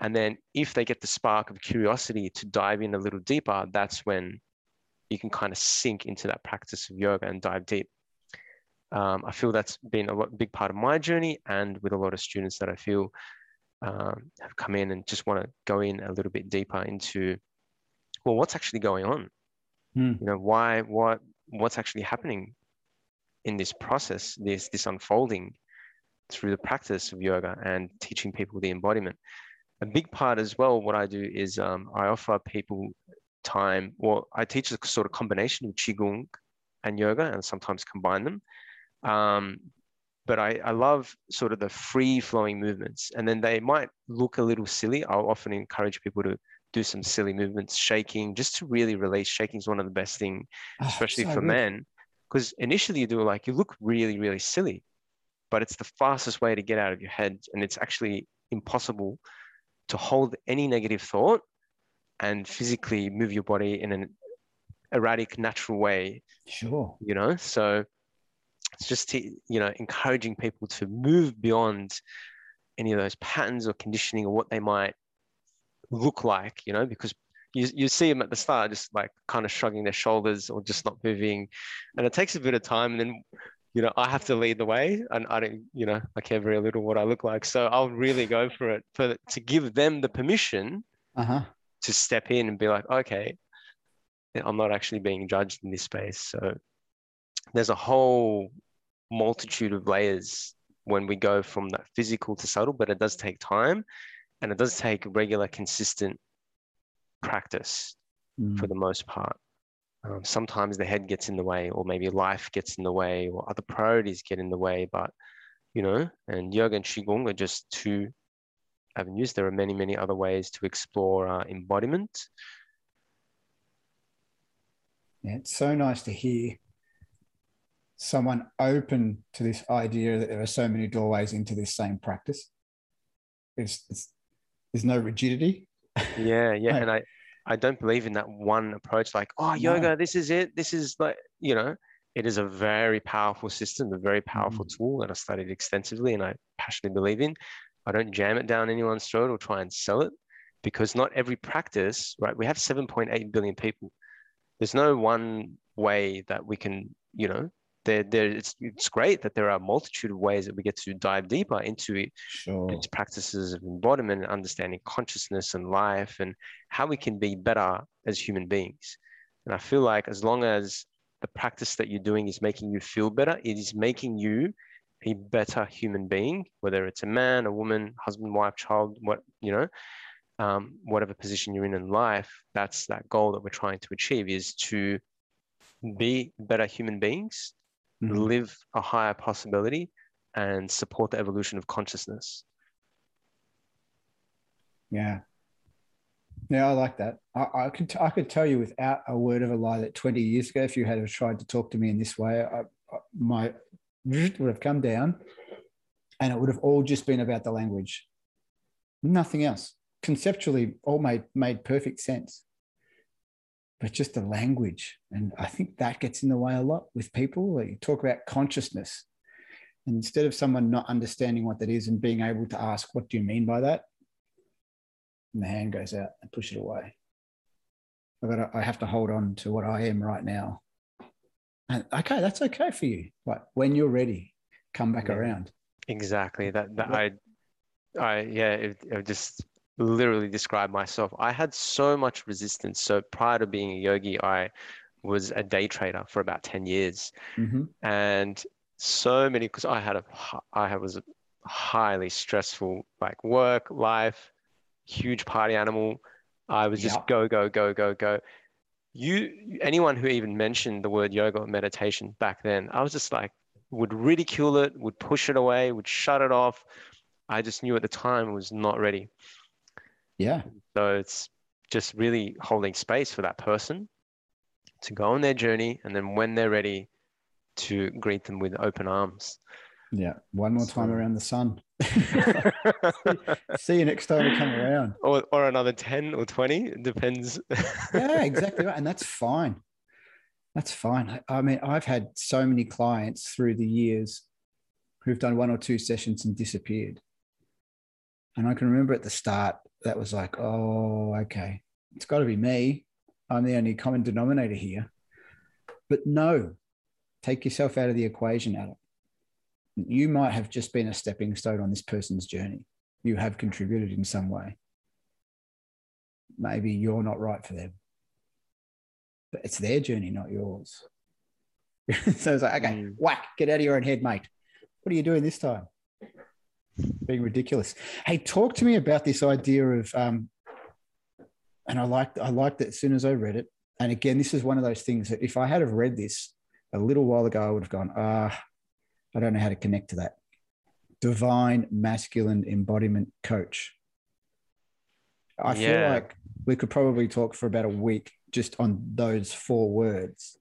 and then if they get the spark of curiosity to dive in a little deeper that's when you can kind of sink into that practice of yoga and dive deep um, i feel that's been a lot, big part of my journey and with a lot of students that i feel um, have come in and just want to go in a little bit deeper into well, what's actually going on? Mm. You know, why, what, what's actually happening in this process, this this unfolding through the practice of yoga and teaching people the embodiment. A big part as well, what I do is um, I offer people time. Well, I teach a sort of combination of qigong and yoga, and sometimes combine them. Um, but I, I love sort of the free flowing movements, and then they might look a little silly. I'll often encourage people to do some silly movements, shaking, just to really release. Shaking is one of the best things, ah, especially so for good. men, because initially you do like you look really, really silly, but it's the fastest way to get out of your head, and it's actually impossible to hold any negative thought and physically move your body in an erratic, natural way. Sure. You know, so it's just to, you know encouraging people to move beyond any of those patterns or conditioning or what they might look like, you know, because you, you see them at the start just like kind of shrugging their shoulders or just not moving. And it takes a bit of time. And then you know, I have to lead the way, and I don't, you know, I care very little what I look like. So I'll really go for it for to give them the permission Uh-huh. to step in and be like, okay, I'm not actually being judged in this space. So there's a whole multitude of layers when we go from that physical to subtle, but it does take time and it does take regular, consistent practice Mm. for the most part. Um, sometimes the head gets in the way, or maybe life gets in the way, or other priorities get in the way. But, you know, and yoga and Qigong are just two avenues. There are many, many other ways to explore uh, embodiment. Yeah, it's so nice to hear someone open to this idea that there are so many doorways into this same practice. It's, it's there's no rigidity. Yeah, yeah. And I, I don't believe in that one approach, like, oh, No. yoga, this is it. This is like, you know, it is a very powerful system, a very powerful mm. tool that I studied extensively and I passionately believe in. I don't jam it down anyone's throat or try and sell it because not every practice, right? We have 7.8 billion people. There's no one way that we can, you know, there, there it's, it's great that there are a multitude of ways that we get to dive deeper into it Sure. these practices of embodiment and understanding consciousness and life and how we can be better as human beings. And I feel like as long as the practice that you're doing is making you feel better, it is making you a better human being, whether it's a man, a woman, husband, wife, child, what you know, um, whatever position you're in in life. That's that goal that we're trying to achieve is to be better human beings, Mhm. live a higher possibility, and support the evolution of consciousness. Yeah. Yeah, I like that. I, I could I could tell you without a word of a lie that 20 years ago, if you had tried to talk to me in this way, I, I, my would have come down, and it would have all just been about the language, nothing else. Conceptually, all made made perfect sense, but just the language, and I think that gets in the way a lot with people. Like you talk about consciousness, and instead of someone not understanding what that is and being able to ask, "What do you mean by that?" and the hand goes out and push it away. I got I have to hold on to what I am right now. And okay, that's okay for you. Like when you're ready, come back Yeah. around. Exactly. That that Yeah. I I yeah, it, it just literally describe myself. I had so much resistance. So prior to being a yogi, I was a day trader for about 10 years. Mhm. And so many because I had a, I was a highly stressful like work, life, huge party animal. I was just go, go, go, go, go. You anyone who even mentioned the word yoga or meditation back then, I was just like would ridicule it, would push it away, would shut it off. I just knew at the time I was not ready. Yeah. So it's just really holding space for that person to go on their journey. And then when they're ready, to greet them with open arms. Yeah. One more time So- around the sun. See you next time we come around. or, or another 10 or 20, it depends. Yeah, exactly right. And that's fine. That's fine. I mean, I've had so many clients through the years who've done one or two sessions and disappeared. And I can remember at the start, that was like, oh, okay, it's got to be me. I'm the only common denominator here. But no, take yourself out of the equation, Adam. You might have just been a stepping stone on this person's journey. You have contributed in some way. Maybe you're not right for them but it's their journey, not yours. so it's like, okay, Mm. whack, get out of your own head, mate. What are you doing this time? Being ridiculous. Hey, talk to me about this idea of, um, and I liked, I liked it as soon as I read it. And again, this is one of those things that if I had have read this a little while ago, I would have gone, ah, I don't know how to connect to that. Divine masculine embodiment coach. I feel like we could probably talk for about a week just on those four words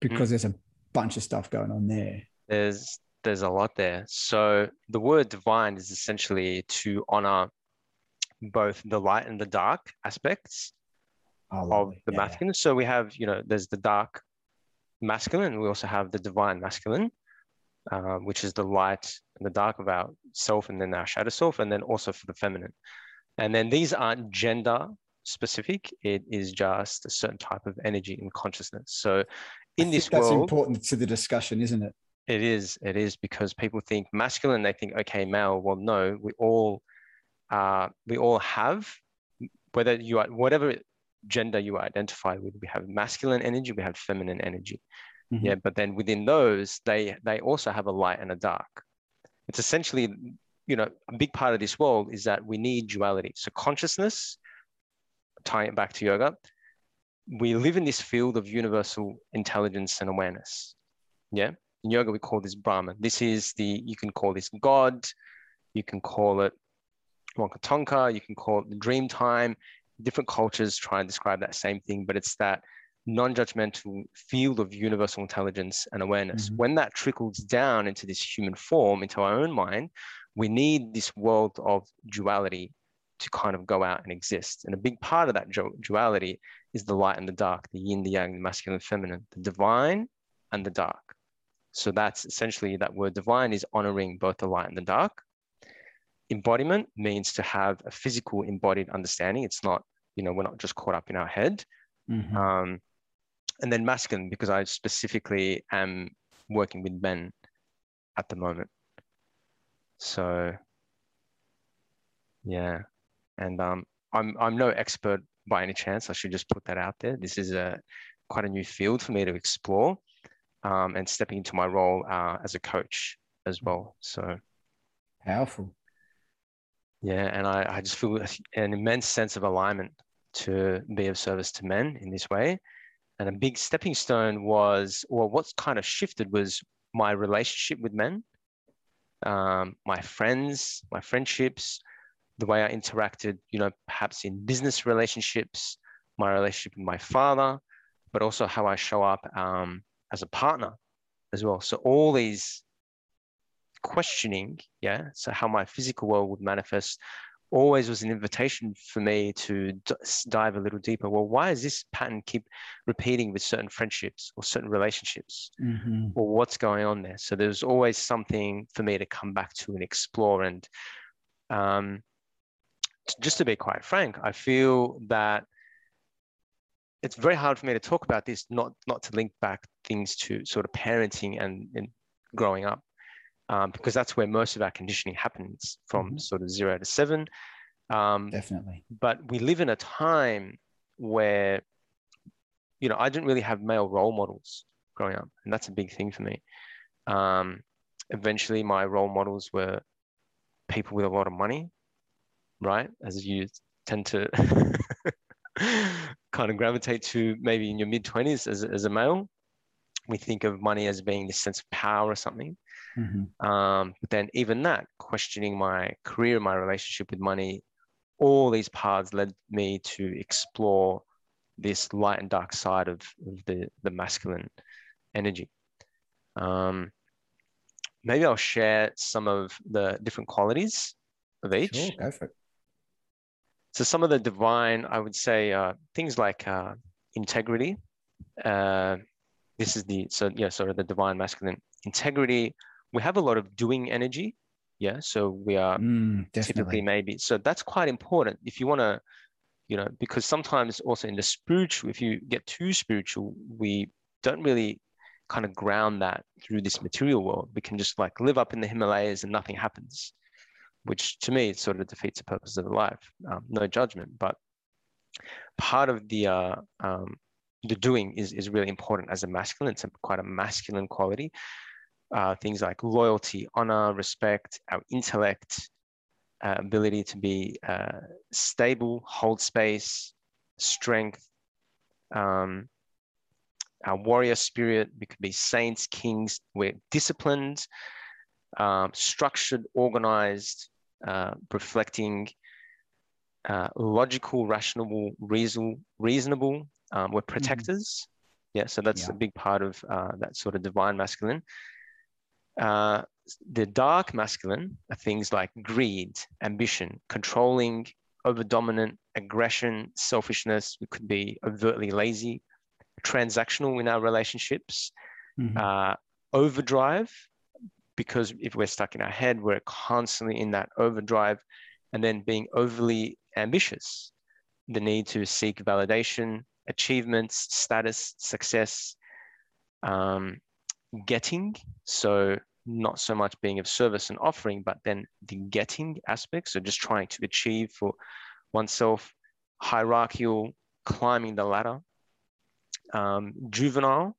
because there's a bunch of stuff going on there. there's there's a lot there. So the word divine is essentially to honor both the light and the dark aspects Oh, of the Yeah. masculine. So we have, you know, there's the dark masculine, we also have the divine masculine, uh, which is the light and the dark of our self, and then our shadow self, and then also for the feminine. And then these aren't gender specific, it is just a certain type of energy and consciousness. So in this that's world, important to the discussion, isn't it? It is. It is because people think masculine. They think okay, male. Well, no, we all uh, we all have whether you are whatever gender you identify with. We have masculine energy. We have feminine energy. Mhm. Yeah, but then within those, they they also have a light and a dark. It's essentially, you know, a big part of this world is that we need duality. So consciousness, tying it back to yoga, we live in this field of universal intelligence and awareness. Yeah. In yoga, we call this Brahman. This is the, you can call this God, you can call it Wakan Tanka, you can call it the dream time. Different cultures try and describe that same thing, but it's that non-judgmental field of universal intelligence and awareness. Mhm. When that trickles down into this human form, into our own mind, we need this world of duality to kind of go out and exist. And a big part of that duality is the light and the dark, the yin, the yang, the masculine, and feminine, the divine and the dark. So that's essentially that word divine is honoring both the light and the dark. Embodiment means to have a physical embodied understanding. It's not, you know, we're not just caught up in our head. Mhm. Um, and then masculine, because I specifically am working with men at the moment. So, yeah, and um, I'm I'm no expert by any chance. I should just put that out there. This is a quite a new field for me to explore, um, and stepping into my role uh, as a coach as well. So, Powerful. yeah, and I, I just feel an immense sense of alignment to be of service to men in this way. And a big stepping stone was, or what's kind of shifted was my relationship with men, um, my friends, my friendships, the way I interacted, you know, perhaps in business relationships, my relationship with my father, but also how I show up um, as a partner as well. So all these questioning, yeah, so how my physical world would manifest always was an invitation for me to d- dive a little deeper. Well, why does this pattern keep repeating with certain friendships or certain relationships? Mhm. Or what's going on there? So there's always something for me to come back to and explore. And um, t- just to be quite frank, I feel that it's very hard for me to talk about this, not not to link back things to sort of parenting and, and growing up um, because that's where most of our conditioning happens from Mhm. sort of zero to seven. Um, Definitely. but we live in a time where, you know, I didn't really have male role models growing up, and that's a big thing for me. Um, eventually, my role models were people with a lot of money, right? As you tend to kind of gravitate to maybe in your mid 20s as, as a male. We think of money as being this sense of power or something. Mhm. Um, but then even that, questioning my career, my relationship with money, all these paths led me to explore this light and dark side of, of the, the masculine energy. Um, maybe I'll share some of the different qualities of each. Sure, go for it. So some of the divine, I would say uh, things like uh, integrity. Uh, this is the so yeah, sort of the divine masculine integrity. We have a lot of doing energy, yeah. So we are Mm, typically maybe so that's quite important if you want to, you know, because sometimes also in the spiritual, if you get too spiritual, we don't really kind of ground that through this material world. We can just like live up in the Himalayas and nothing happens which to me sort of defeats the purpose of life. Um, no judgment, but part of the uh, um, the doing is is really important as a masculine. It's a, quite a masculine quality. Uh, things like loyalty, honor, respect, our intellect, uh, ability to be uh, stable, hold space, strength, um, our warrior spirit. We could be saints, kings. We're disciplined, um, structured, organized, uh, reflecting uh, logical, rational, reason, reasonable. Um, we're protectors. Yeah, so that's Yeah. a big part of uh, that sort of divine masculine. Uh, the dark masculine are things like greed, ambition, controlling, over dominant, aggression, selfishness. We could be overtly lazy, transactional in our relationships, Mhm. uh, overdrive, because if we're stuck in our head, we're constantly in that overdrive, and then being overly ambitious, the need to seek validation, achievements, status, success, um, getting. So not so much being of service and offering, but then the getting aspect. So just trying to achieve for oneself, hierarchical, climbing the ladder, um, juvenile,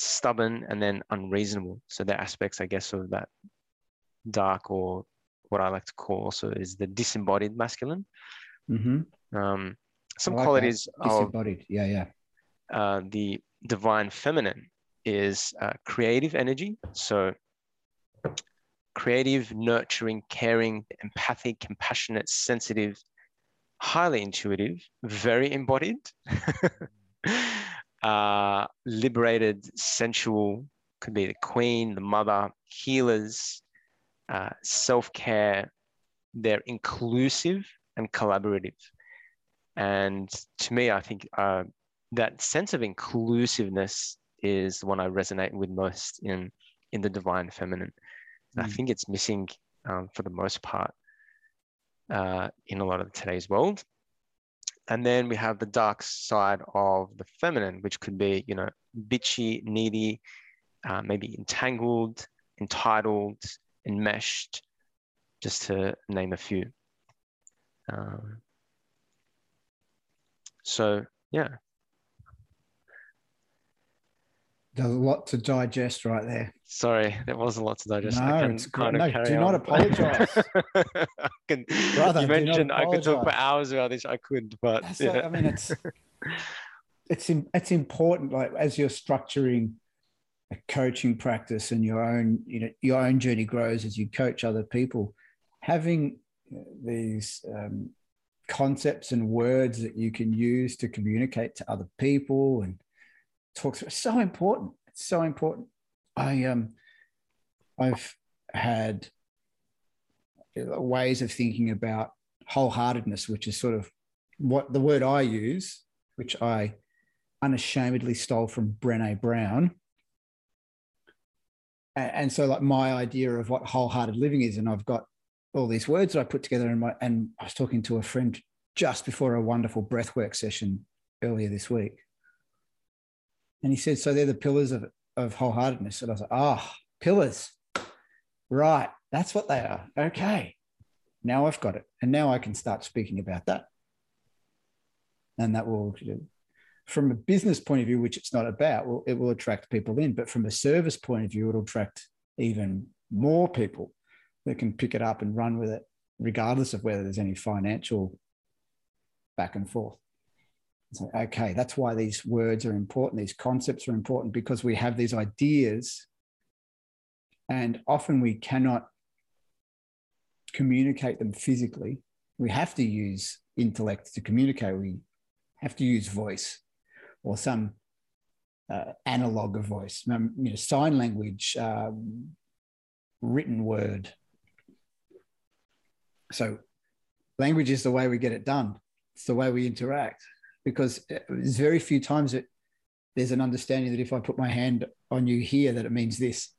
stubborn, and then unreasonable. So the aspects, I guess, of that dark or what I like to call also is the disembodied masculine. Mm-hmm. Um, some like qualities that. of Disembodied. Yeah, yeah. uh, the divine feminine is uh, creative energy. So, creative, nurturing, caring, empathic, compassionate, sensitive, highly intuitive, very embodied, uh, liberated, sensual, could be the queen, the mother, healers, uh, self care. They're inclusive and collaborative. And to me, I think uh, that sense of inclusiveness is the one I resonate with most in in the divine feminine. Mm. I think it's missing um, for the most part uh, in a lot of today's world. And then we have the dark side of the feminine, which could be, you know, bitchy, needy, uh, maybe entangled, entitled, enmeshed, just to name a few. Um, so yeah, There's a lot to digest right there. Sorry, there was a lot to digest. No, it's great. No, do not apologize. can, Brother, you mentioned I could talk for hours about this. I could, but yeah. like- I mean, it's it's it's important. Like as you're structuring a coaching practice and your own, you know, your own journey grows as you coach other people. Having uh, these um, concepts and words that you can use to communicate to other people and talk through. It's so important. It's so important. I um, I've had ways of thinking about wholeheartedness, which is sort of what the word I use, which I unashamedly stole from Brene Brown. And so, like my idea of what wholehearted living is, and I've got all these words that I put together. In my, and I was talking to a friend just before a wonderful breathwork session earlier this week, and he said, "So they're the pillars of of wholeheartedness." And I was like, "Ah, pillars, right? That's what they are. Okay, now I've got it, and now I can start speaking about that, and that will." From a business point of view, which it's not about, it will attract people in. But from a service point of view, it'll attract even more people that can pick it up and run with it, regardless of whether there's any financial back and forth. Okay, that's why these words are important. These concepts are important because we have these ideas, and often we cannot communicate them physically. We have to use intellect to communicate. We have to use voice or some uh, analog of voice, um, you know, sign language, um, written word. So, language is the way we get it done. It's the way we interact because uh, there's very few times that there's an understanding that if I put my hand on you here, that it means this.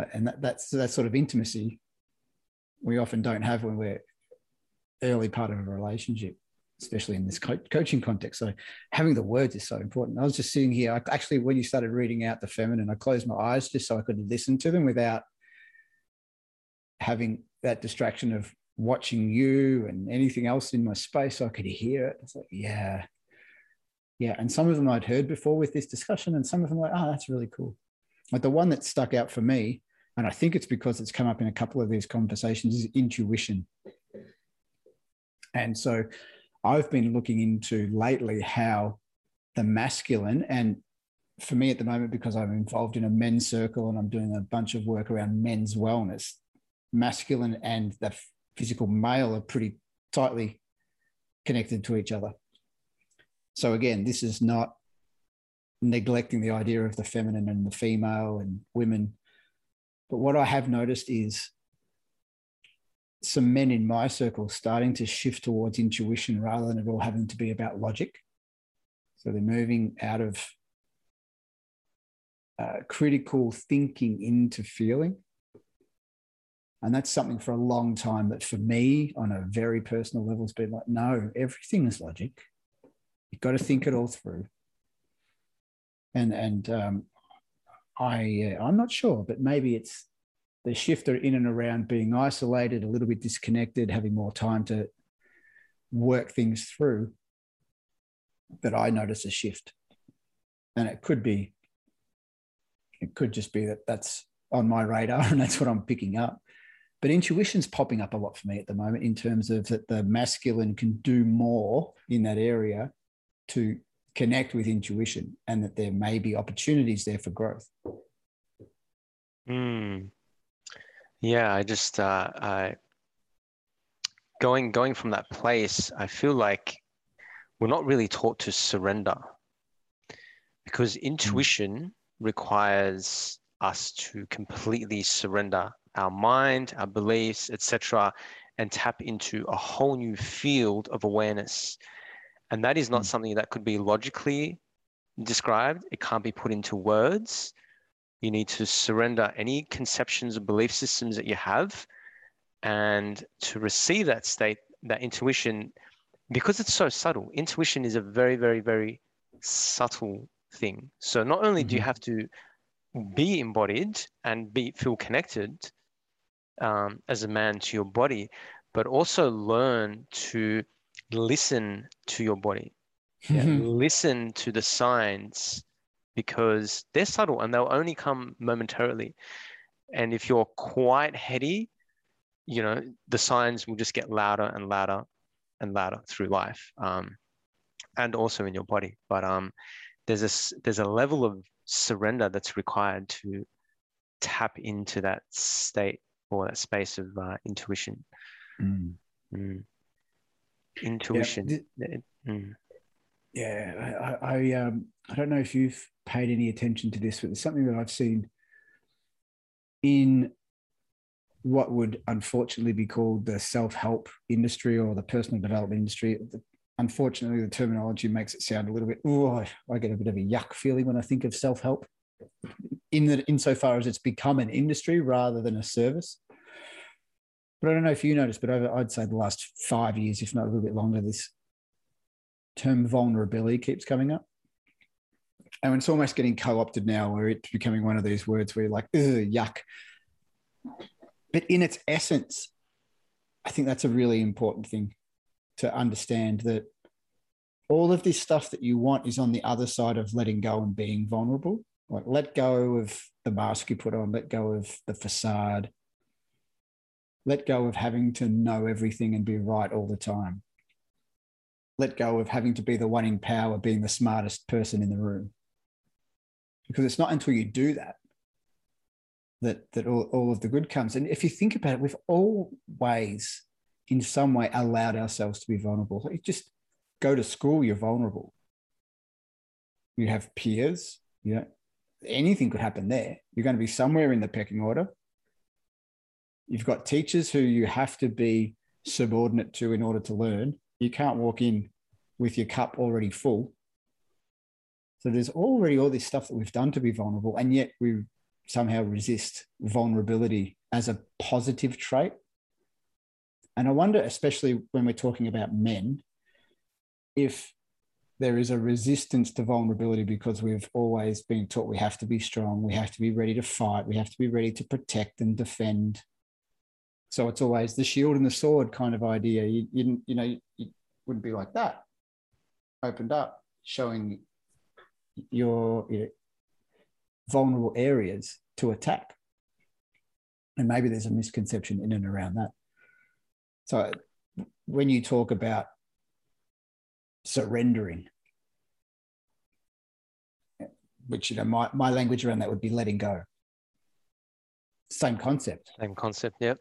Uh, and that, that's that sort of intimacy we often don't have when we're early part of a relationship, especially in this co- coaching context. So having the words is so important. I was just sitting here. I, actually, when you started reading out the feminine, I closed my eyes just so I could listen to them without having that distraction of watching you and anything else in my space I could hear it. It's like, yeah. Yeah. And some of them I'd heard before with this discussion, and some of them like, oh, that's really cool. Like the one that stuck out for me, and I think it's because it's come up in a couple of these conversations, is intuition. And so I've been looking into lately how the masculine, and for me at the moment, because I'm involved in a men's circle and I'm doing a bunch of work around men's wellness, masculine and the physical male are pretty tightly connected to each other. So again, this is not neglecting the idea of the feminine and the female and women. But what I have noticed is some men in my circle starting to shift towards intuition rather than it all having to be about logic. So they're moving out of uh, critical thinking into feeling. And that's something for a long time that for me, on a very personal level, has been like, no, everything is logic. You've got to think it all through. and and um, I uh, I'm not sure, but maybe it's the shifter in and around being isolated, a little bit disconnected, having more time to work things through. That I notice a shift, and it could be, it could just be that that's on my radar and that's what I'm picking up. But intuition's popping up a lot for me at the moment in terms of that the masculine can do more in that area to connect with intuition and that there may be opportunities there for growth. Mm. Yeah, I just uh, I, going going from that place, I feel like we're not really taught to surrender because hmm. intuition requires us to completely surrender our mind, our beliefs, etc., and tap into a whole new field of awareness and that is not mm. something that could be logically described. It can't be put into words. You need to surrender any conceptions or belief systems that you have. And to receive that state, that intuition, because it's so subtle, intuition is a very, very, very subtle thing. So not only do you mm-hmm. have to be embodied and be feel connected um, as a man to your body, but also learn to listen to your body. Yeah, listen to the signs because they're subtle and they'll only come momentarily. And if you're quite heady, you know, the signs will just get louder and louder and louder through life. Um, and also in your body. But um, there's a there's a level of surrender that's required to tap into that state or that space of uh, intuition. Mm. Mm intuition. Yeah, mm. yeah I, I, um, I don't know if you've paid any attention to this, but it's something that I've seen in what would unfortunately be called the self-help industry or the personal development industry. Unfortunately, the terminology makes it sound a little bit. Oh, I get a bit of a yuck feeling when I think of self-help. In that, insofar as it's become an industry rather than a service. But I don't know if you noticed, but over, I'd say the last five years, if not a little bit longer, this term vulnerability keeps coming up. And it's almost getting co opted now, where it's becoming one of these words where you're like, ugh, yuck. But in its essence, I think that's a really important thing to understand that all of this stuff that you want is on the other side of letting go and being vulnerable. Like, let go of the mask you put on, let go of the facade, let go of having to know everything and be right all the time. Let go of having to be the one in power, being the smartest person in the room. Because it's not until you do that that, that all, all of the good comes. And if you think about it, we've always, in some way, allowed ourselves to be vulnerable. You just go to school, you're vulnerable. You have peers, you know, anything could happen there. You're going to be somewhere in the pecking order You've got teachers who you have to be subordinate to in order to learn. You can't walk in with your cup already full. So there's already all this stuff that we've done to be vulnerable, and yet we somehow resist vulnerability as a positive trait. And I wonder, especially when we're talking about men, if there is a resistance to vulnerability because we've always been taught we have to be strong, we have to be ready to fight, we have to be ready to protect and defend. So it's always the shield and the sword kind of idea. You, you, you know, you wouldn't be like that. Opened up, showing your you know, vulnerable areas to attack. And maybe there's a misconception in and around that. So when you talk about surrendering, which you know my, my language around that would be letting go. Same concept. Same concept, yep.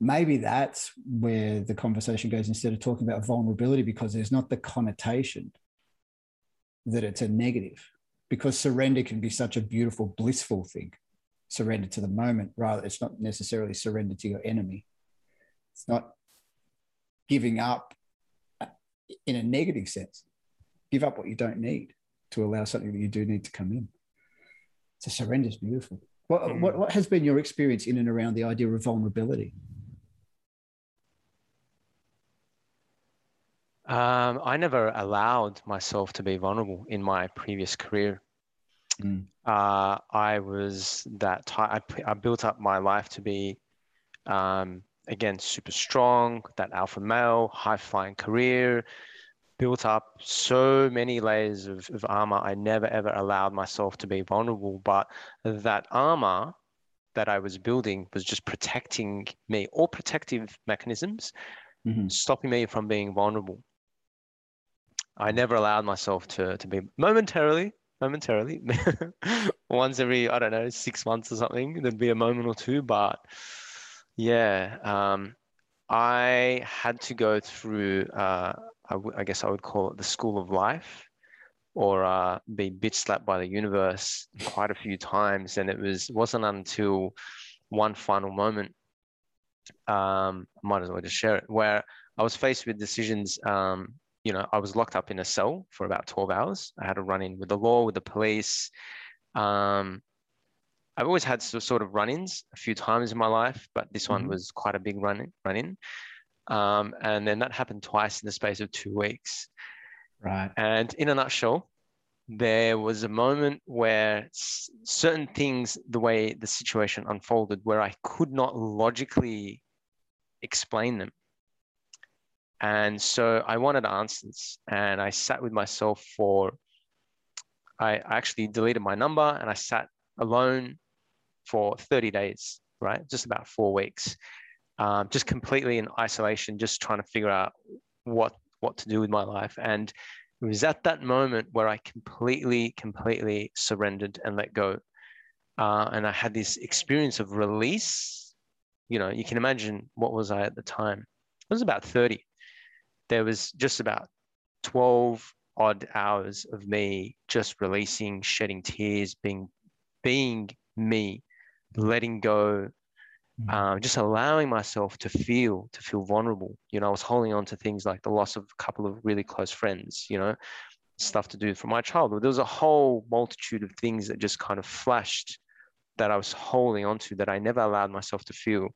Maybe that's where the conversation goes instead of talking about vulnerability because there's not the connotation that it's a negative. Because surrender can be such a beautiful blissful thing. Surrender to the moment rather it's not necessarily surrender to your enemy. It's not giving up in a negative sense give up what you don't need to allow something that you do need to come in so surrender is beautiful what, mm. what, what has been your experience in and around the idea of vulnerability Um, I never allowed myself to be vulnerable in my previous career. Mm. uh, I was that type. I, I built up my life to be, um, again, super strong, that alpha male, high flying career, built up so many layers of, of armor. I never ever allowed myself to be vulnerable, but that armor that I was building was just protecting me, all protective mechanisms, Mhm. stopping me from being vulnerable. I never allowed myself to to be momentarily, momentarily, once every I don't know six months or something. There'd be a moment or two, but yeah, um, I had to go through. Uh, I, w- I guess I would call it the school of life, or uh, be bitch slapped by the universe quite a few times, and it was wasn't until one final moment. Um, might as well just share it where I was faced with decisions. Um, you know, I was locked up in a cell for about 12 hours. I had to run in with the law, with the police. Um, I've always had so- sort of run-ins a few times in my life, but this one Mhm. was quite a big run run-in. Um, and then that happened twice in the space of two weeks. Right. And in a nutshell, there was a moment where s- certain things, the way the situation unfolded, where I could not logically explain them. And so I wanted answers, and I sat with myself for. I actually deleted my number and I sat alone for 30 days, right? Just about four weeks, um, just completely in isolation, just trying to figure out what what to do with my life. And it was at that moment where I completely, completely surrendered and let go. Uh, and I had this experience of release. You know, you can imagine what was I at the time? I was about 30. There was just about 12 odd hours of me just releasing, shedding tears, being being me, letting go, Mm. um, just allowing myself to feel to feel vulnerable. You know i was holding on to things like the loss of a couple of really close friends you know stuff to do from my childhood. There was a whole multitude of things that just kind of flashed that i was holding on to that i never allowed myself to feel.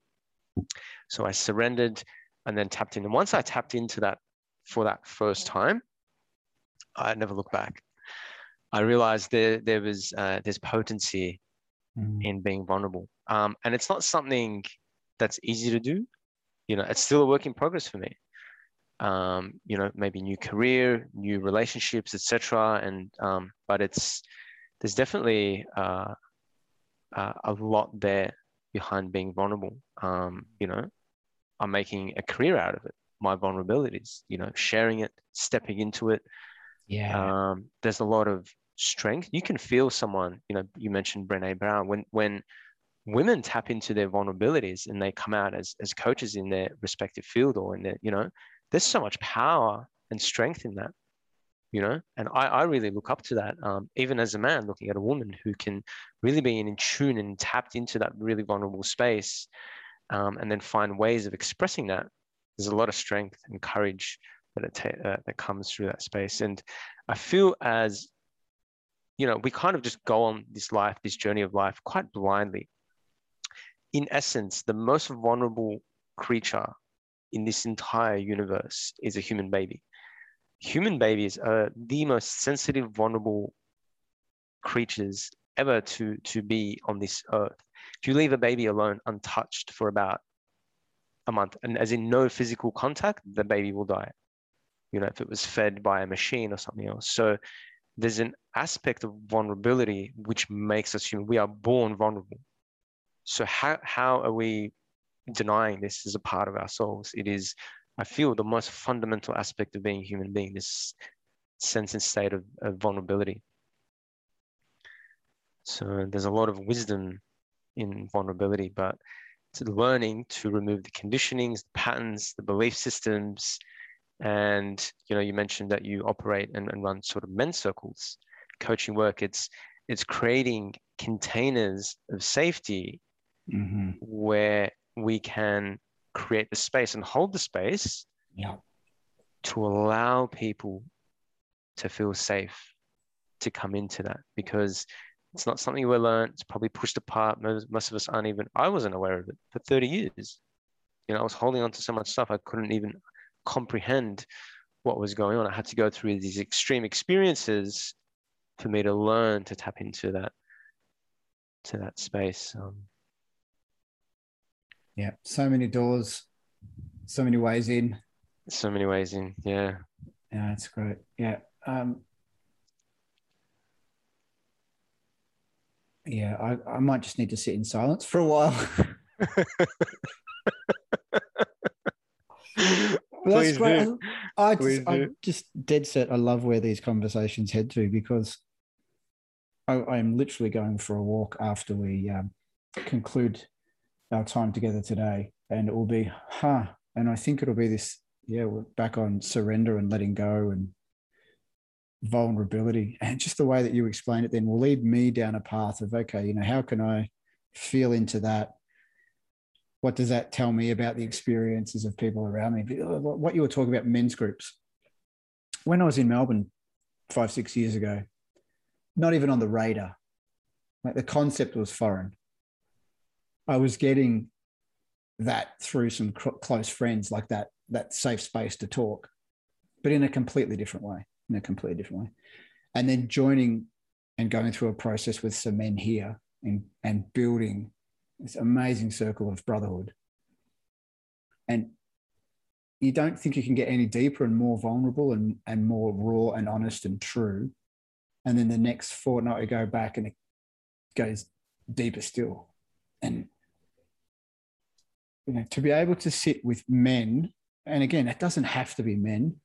So i surrendered and then tapped in. And once i tapped into that for that first time i never looked back. I realized there there was uh, there's potency Mm. in being vulnerable. Um, and it's not something that's easy to do. You know, it's still a work in progress for me. Um, you know, maybe new career, new relationships, etc. And um, but it's there's definitely uh, uh, a lot there behind being vulnerable. Um, you know, I'm making a career out of it. My vulnerabilities, you know, sharing it, stepping into it. Yeah. Um, there's a lot of strength. You can feel someone, you know, you mentioned Brene Brown, when when women tap into their vulnerabilities and they come out as as coaches in their respective field or in their, you know, there's so much power and strength in that, you know, and I, I really look up to that. Um, even as a man looking at a woman who can really be in tune and tapped into that really vulnerable space um, and then find ways of expressing that. There's a lot of strength and courage that it ta- uh, that comes through that space. And I feel as you know, we kind of just go on this life, this journey of life quite blindly. In essence, the most vulnerable creature in this entire universe is a human baby. Human babies are the most sensitive, vulnerable creatures ever to, to be on this earth. If you leave a baby alone untouched for about a month, and as in no physical contact, the baby will die. You know, if it was fed by a machine or something else. So there's an aspect of vulnerability which makes us human. We are born vulnerable. So how how are we denying this as a part of ourselves? It is, I feel, the most fundamental aspect of being a human being, this sense and state of, of vulnerability. So there's a lot of wisdom in vulnerability, but it's learning to remove the conditionings, the patterns, the belief systems, and you know you mentioned that you operate and, and run sort of men's circles coaching work it's it's creating containers of safety Mhm. where we can create the space and hold the space Yeah. to allow people to feel safe to come into that because it's not something we learned it's probably pushed apart most, most of us aren't even i wasn't aware of it for 30 years you know i was holding on to so much stuff i couldn't even comprehend what was going on. I had to go through these extreme experiences for me to learn to tap into that to that space. Um, yeah, so many doors, so many ways in. So many ways in. Yeah. Yeah, that's great. Yeah. Um, yeah, I, I might just need to sit in silence for a while. that's great. Do. I just, I just dead set. I love where these conversations head to because I, am literally going for a walk after we um, conclude our time together today, and it will be, huh? And I think it'll be this, yeah, we're back on surrender and letting go and vulnerability, and just the way that you explain it, then will lead me down a path of, okay, you know, how can I feel into that? What does that tell me about the experiences of people around me? What you were talking about, men's groups. When I was in Melbourne five, six years ago, not even on the radar. Like the concept was foreign. I was getting that through some cr- close friends, like that that safe space to talk, but in a completely different way. In a completely different way, and then joining and going through a process with some men here and and building this amazing circle of brotherhood. And you don't think you can get any deeper and more vulnerable and, and more raw and honest and true. And then the next fortnight we go back and it goes deeper still. And you know to be able to sit with men and again it doesn't have to be men.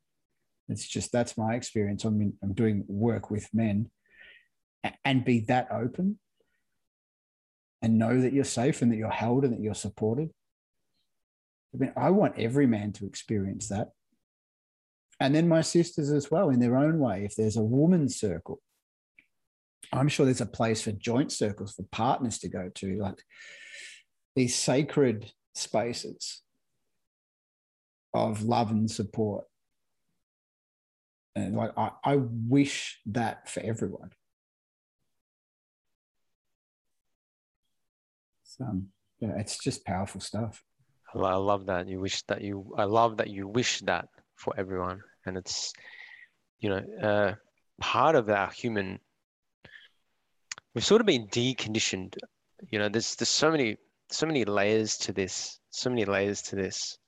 It's just that's my experience. I mean i'm doing work with men. And be that open and know that you're safe and that you're held and that you're supported i mean i want every man to experience that and then my sisters as well in their own way if there's a woman's circle I'm sure there's a place for joint circles for partners to go to, like these sacred spaces of love and support. And like I, I wish that for everyone. So yeah, it's just powerful stuff. I love that. You wish that you I love that you wish that for everyone. And it's you know, uh, part of our human we've sort of been deconditioned. You know, there's there's so many so many layers to this, so many layers to this.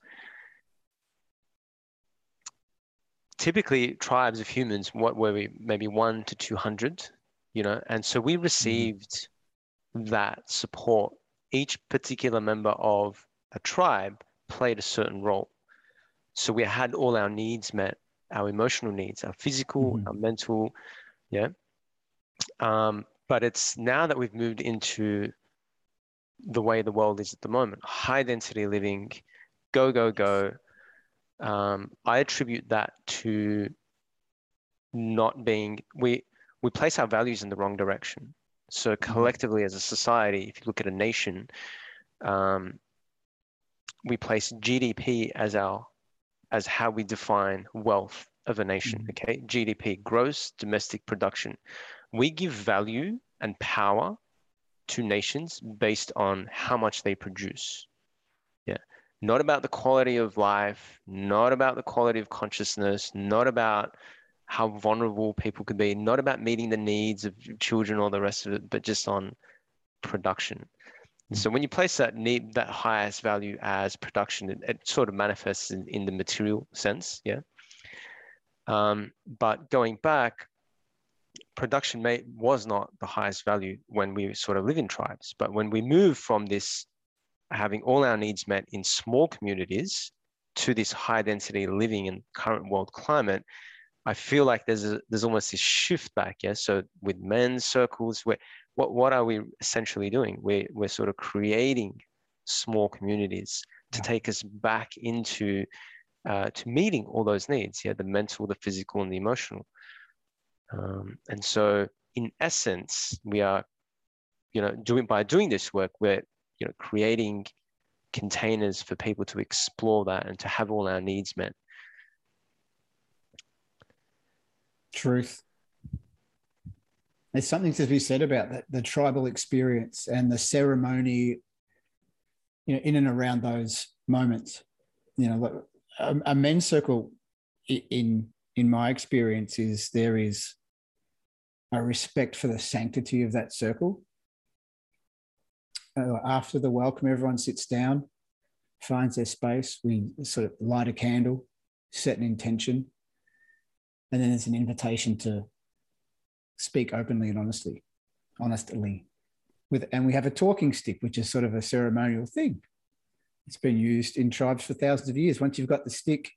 Typically, tribes of humans, what were we? Maybe one to two hundred, you know, and so we mm-hmm. received mm-hmm. that support. Each particular member of a tribe played a certain role. So we had all our needs met, our emotional needs, our physical, mm-hmm. our mental, yeah. Um, but it's now that we've moved into the way the world is at the moment high density living, go, go, go. Um, I attribute that to not being, we, we place our values in the wrong direction. So mm-hmm. collectively as a society, if you look at a nation, um, we place GDP as our as how we define wealth of a nation. Mm-hmm. Okay, GDP, gross domestic production we give value and power to nations based on how much they produce. Yeah. Not about the quality of life, not about the quality of consciousness, not about how vulnerable people could be, not about meeting the needs of children or the rest of it, but just on production. Mm. So when you place that need, that highest value as production, it, it sort of manifests in, in, the material sense, yeah. Um, but going back, production may, was not the highest value when we sort of live in tribes. But when we move from this having all our needs met in small communities to this high density living in current world climate, I feel like there's a, there's almost this shift back. Yeah. So with men's circles, where what what are we essentially doing? We're we're sort of creating small communities to take us back into uh, to meeting all those needs. Yeah, the mental, the physical, and the emotional. Um, and so, in essence, we are, you know, doing by doing this work, we're, you know, creating containers for people to explore that and to have all our needs met. Truth. There's something to be said about that, the tribal experience and the ceremony, you know, in and around those moments. You know, a, a men's circle in in my experience is there is a respect for the sanctity of that circle. Uh, after the welcome, everyone sits down, finds their space. We sort of light a candle, set an intention, and then there's an invitation to speak openly and honestly, honestly. With and we have a talking stick, which is sort of a ceremonial thing. It's been used in tribes for thousands of years. Once you've got the stick,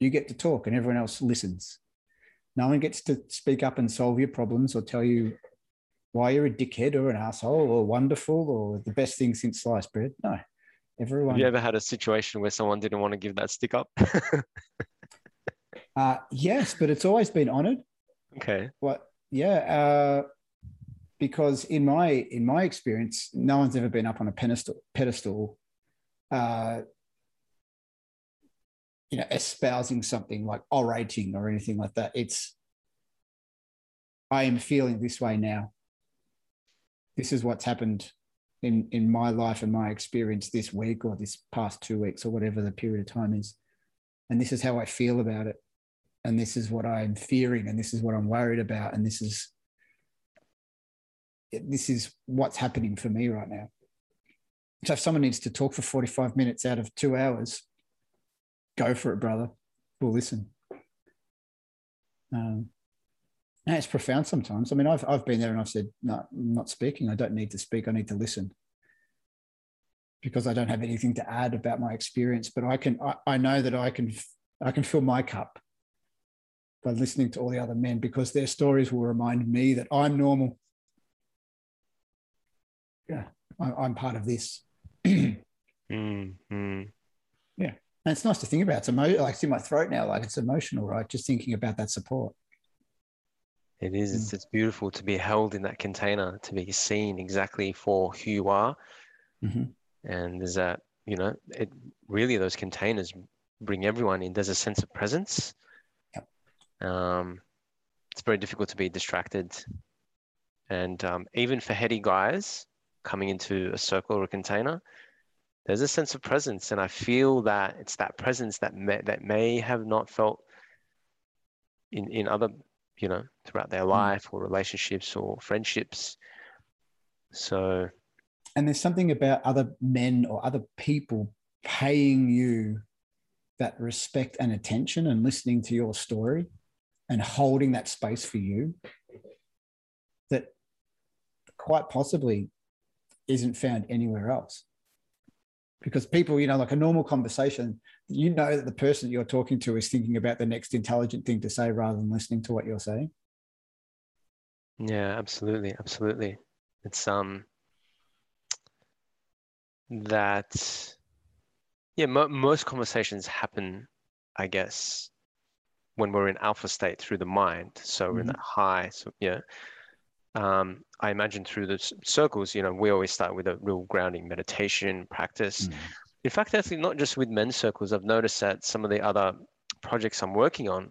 you get to talk, and everyone else listens. No one gets to speak up and solve your problems or tell you why you're a dickhead or an asshole or wonderful or the best thing since sliced bread. No, everyone. Have you ever had a situation where someone didn't want to give that stick up? uh, yes, but it's always been honored. Okay. What? Yeah. Uh, because in my in my experience, no one's ever been up on a pedestal pedestal, uh, you know, espousing something like orating or anything like that. It's I am feeling this way now. This is what's happened in in my life and my experience this week or this past two weeks or whatever the period of time is, and this is how I feel about it, and this is what I'm fearing, and this is what I'm worried about, and this is this is what's happening for me right now. So if someone needs to talk for 45 minutes out of two hours, go for it, brother. We'll listen. Um, and it's profound sometimes. I mean, I've, I've been there and I've said, no, I'm not speaking. I don't need to speak. I need to listen because I don't have anything to add about my experience, but I can, I, I know that I can, I can fill my cup by listening to all the other men because their stories will remind me that I'm normal yeah, I, am part of this. mm-hmm. Yeah. And it's nice to think about. It's emo- like it's in my throat now. Like it's emotional, right? Just thinking about that support. It is. It's, mm. it's beautiful to be held in that container, to be seen exactly for who you are. Mm-hmm. And there's that, you know, it really those containers bring everyone in. There's a sense of presence. Um, it's very difficult to be distracted. And um, even for heady guys, coming into a circle or a container, there's a sense of presence. And I feel that it's that presence that may, that may have not felt in, in other, you know, throughout their hmm. life or relationships or friendships. So. And there's something about other men or other people paying you that respect and attention and listening to your story and holding that space for you that quite possibly isn't found anywhere else. Because people, you know, like a normal conversation, you know that the person you're talking to is thinking about the next intelligent thing to say rather than listening to what you're saying. Yeah, absolutely, absolutely. It's um that yeah, mo- most conversations happen, I guess, when we're in alpha state through the mind. So we're in mm-hmm. that high. So yeah, um, I imagine through the circles, you know, we always start with a real grounding meditation practice. Mm. In fact, actually, not just with men's circles, I've noticed that some of the other projects I'm working on,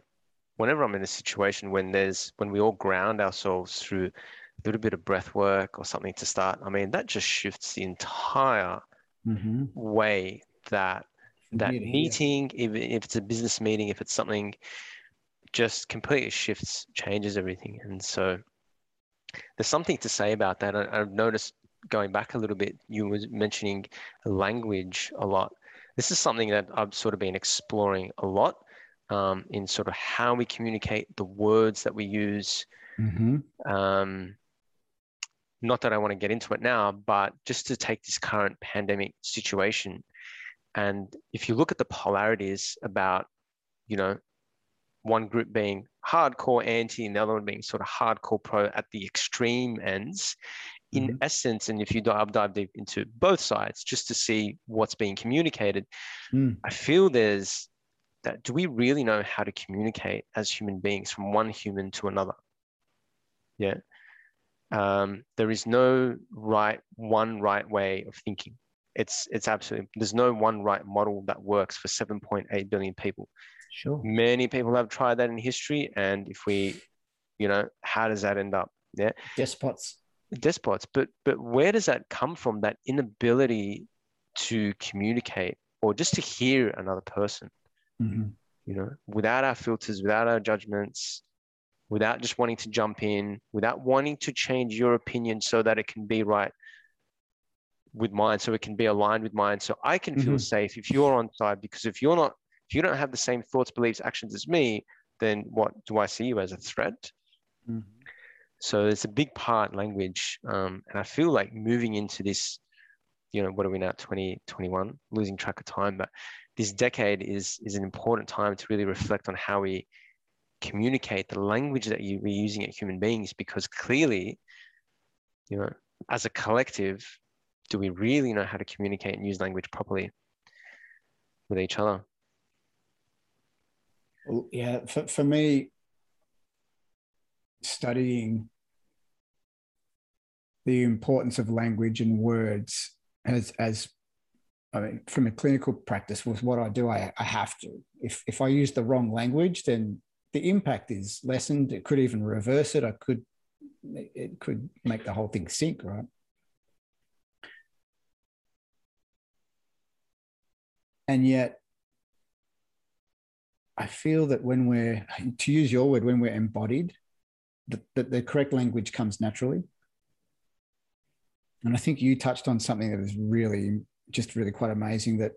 whenever I'm in a situation when there's when we all ground ourselves through a little bit of breath work or something to start, I mean, that just shifts the entire mm-hmm. way that that meeting, even if it's a business meeting, if it's something, just completely shifts, changes everything. And so there's something to say about that. I, have noticed going back a little bit, you were mentioning language a lot. This is something that I've sort of been exploring a lot um, in sort of how we communicate, the words that we use. Mm-hmm. Um, not that I want to get into it now, but just to take this current pandemic situation. And if you look at the polarities about, you know, one group being hardcore anti and the other one being sort of hardcore pro at the extreme ends. In mm-hmm. essence, and if you dive, dive deep into both sides just to see what's being communicated, mm. I feel there's that do we really know how to communicate as human beings from one human to another? Yeah. Um, there is no right one right way of thinking. It's it's absolutely there's no one right model that works for 7.8 billion people. Sure. Many people have tried that in history. And if we, you know, how does that end up? Yeah. Despots. Despots. But but where does that come from? That inability to communicate or just to hear another person. Mm-hmm. You know, without our filters, without our judgments, without just wanting to jump in, without wanting to change your opinion so that it can be right with mine, so it can be aligned with mine, so I can feel Mhm. safe if you're on side. Because if you're not, if you don't have the same thoughts, beliefs, actions as me, then what do I see you as a threat? So it's a big part language, um, and I feel like moving into this, you know, what are we now, 2021, losing track of time, but this decade is is an important time to really reflect on how we communicate the language that you, we're using at human beings, because clearly, you know, as a collective, do we really know how to communicate and use language properly with each other? Yeah, for, for me, studying the importance of language and words as as I mean, from a clinical practice with what I do. I, I have to. If if I use the wrong language, then the impact is lessened. It could even reverse it. I could it could make the whole thing sink, right? And yet I feel that when we're, to use your word, when we're embodied, that, that the correct language comes naturally. And I think you touched on something that is really, just really quite amazing that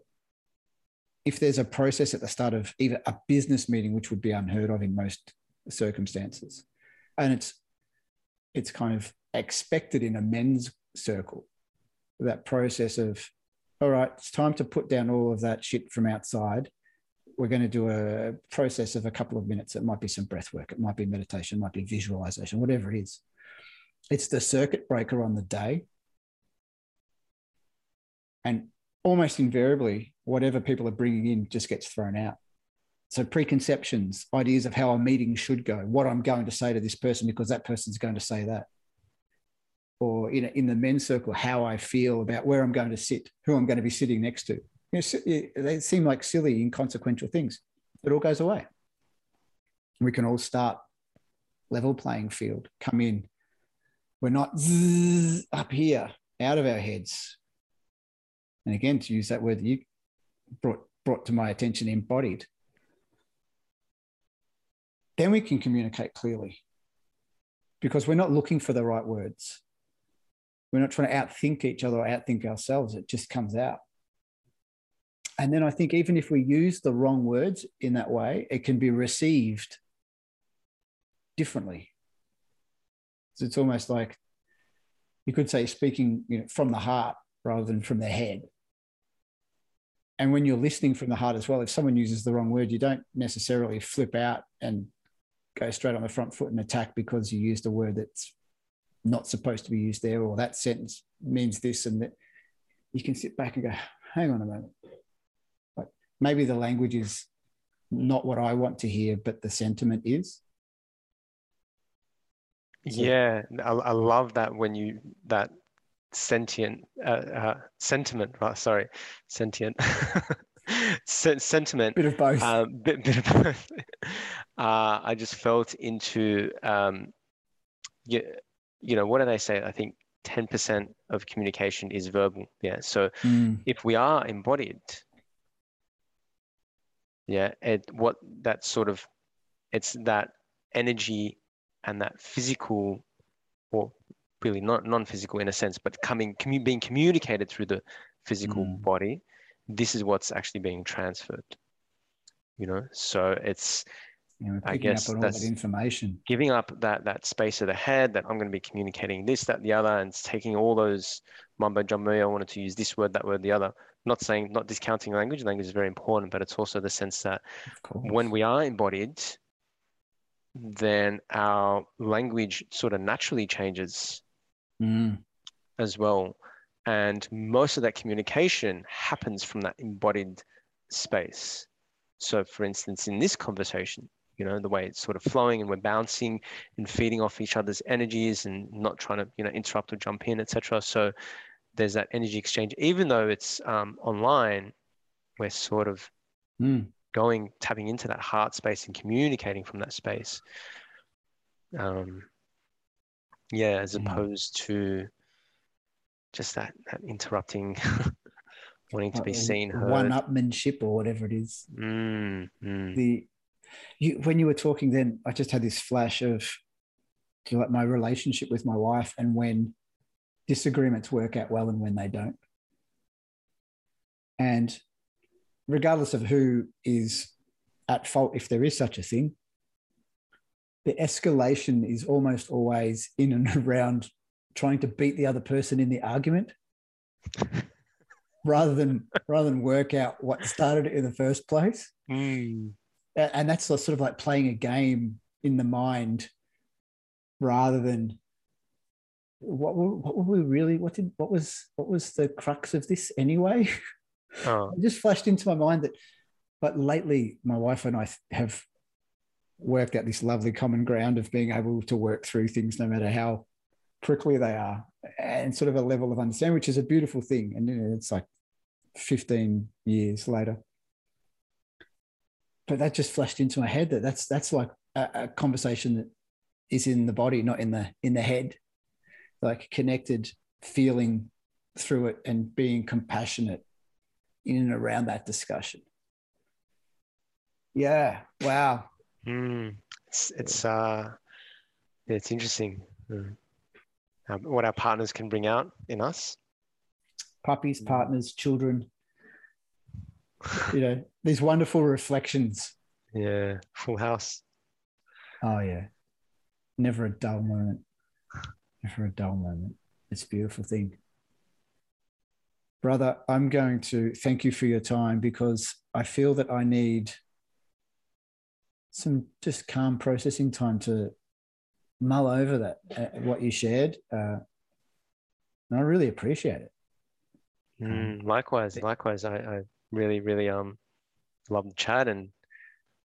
if there's a process at the start of even a business meeting, which would be unheard of in most circumstances, and it's, it's kind of expected in a men's circle, that process of, all right, it's time to put down all of that shit from outside we're going to do a process of a couple of minutes. It might be some breath work, it might be meditation, it might be visualization, whatever it is. It's the circuit breaker on the day. And almost invariably, whatever people are bringing in just gets thrown out. So, preconceptions, ideas of how a meeting should go, what I'm going to say to this person because that person's going to say that. Or in, in the men's circle, how I feel about where I'm going to sit, who I'm going to be sitting next to you know, they seem like silly, inconsequential things. It all goes away. We can all start level playing field, come in. We're not up here, out of our heads. And again, to use that word that you brought, brought to my attention, embodied. Then we can communicate clearly because we're not looking for the right words. We're not trying to outthink each other or outthink ourselves. It just comes out. And then I think even if we use the wrong words in that way, it can be received differently. So it's almost like you could say speaking you know, from the heart rather than from the head. And when you're listening from the heart as well, if someone uses the wrong word, you don't necessarily flip out and go straight on the front foot and attack because you used a word that's not supposed to be used there, or that sentence means this and that. You can sit back and go, hang on a moment maybe the language is not what I want to hear, but the sentiment is. So, yeah, I, I love that when you that sentient uh, uh, sentiment. Right, sorry, sentient sentiment. Bit of both. Um, bit, bit of both. uh, I just felt into um, you, you know what do they say? I think ten percent of communication is verbal. Yeah. So mm. if we are embodied, yeah it what that sort of it's that energy and that physical or really not non-physical in a sense but coming commu- being communicated through the physical Mm. body this is what's actually being transferred you know so it's You know, I guess up all that information. giving up that that space of the head that I'm going to be communicating this, that, the other, and it's taking all those mumbo jumbo. I wanted to use this word, that word, the other. Not saying, not discounting language. Language is very important, but it's also the sense that when we are embodied, then our language sort of naturally changes Mm. as well. And most of that communication happens from that embodied space. So, for instance, in this conversation, you know, the way it's sort of flowing and we're bouncing and feeding off each other's energies and not trying to, you know, interrupt or jump in, etc. So, there's that energy exchange. Even though it's um, online, we're sort of Mm. going, tapping into that heart space and communicating from that space. Um, yeah, as Mm. opposed to just that, that interrupting, wanting to be seen, heard. One upmanship or whatever it is. Mm, mm. The You, when you were talking, then I just had this flash of like my relationship with my wife and when disagreements work out well and when they don't. And regardless of who is at fault, if there is such a thing, the escalation is almost always in and around trying to beat the other person in the argument rather than rather than work out what started it in the first place. Mm. And that's sort of like playing a game in the mind rather than what were, what were we really what did what was what was the crux of this anyway? Oh. it just flashed into my mind that but lately my wife and i have worked out this lovely common ground of being able to work through things no matter how prickly they are and sort of a level of understanding which is a beautiful thing. And you know, it's like 15 years later. But that just flashed into my head that that's that's like a, a conversation that is in the body not in the in the head like connected feeling through it and being compassionate in and around that discussion yeah wow Mm. It's it's uh it's interesting mm. um, what our partners can bring out in us. puppies partners children you know these wonderful reflections Yeah, full house. oh yeah never a dull moment never a dull moment it's a beautiful thing brother i'm going to thank you for your time because i feel that i need some just calm processing time to mull over that uh, what you shared uh, and i really appreciate it Mm, likewise, likewise. I, I really, really um love the chat and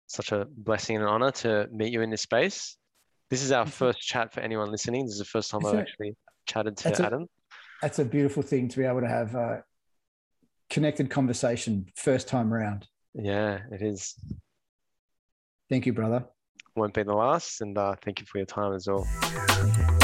such a blessing and honor to meet you in this space. This is our first chat for anyone listening. This is the first time I've actually chatted to That's a- Adam. that's a beautiful thing to be able to have a connected conversation first time around Yeah, it is. thank you brother Won't be the last, and uh, thank you for your time as well.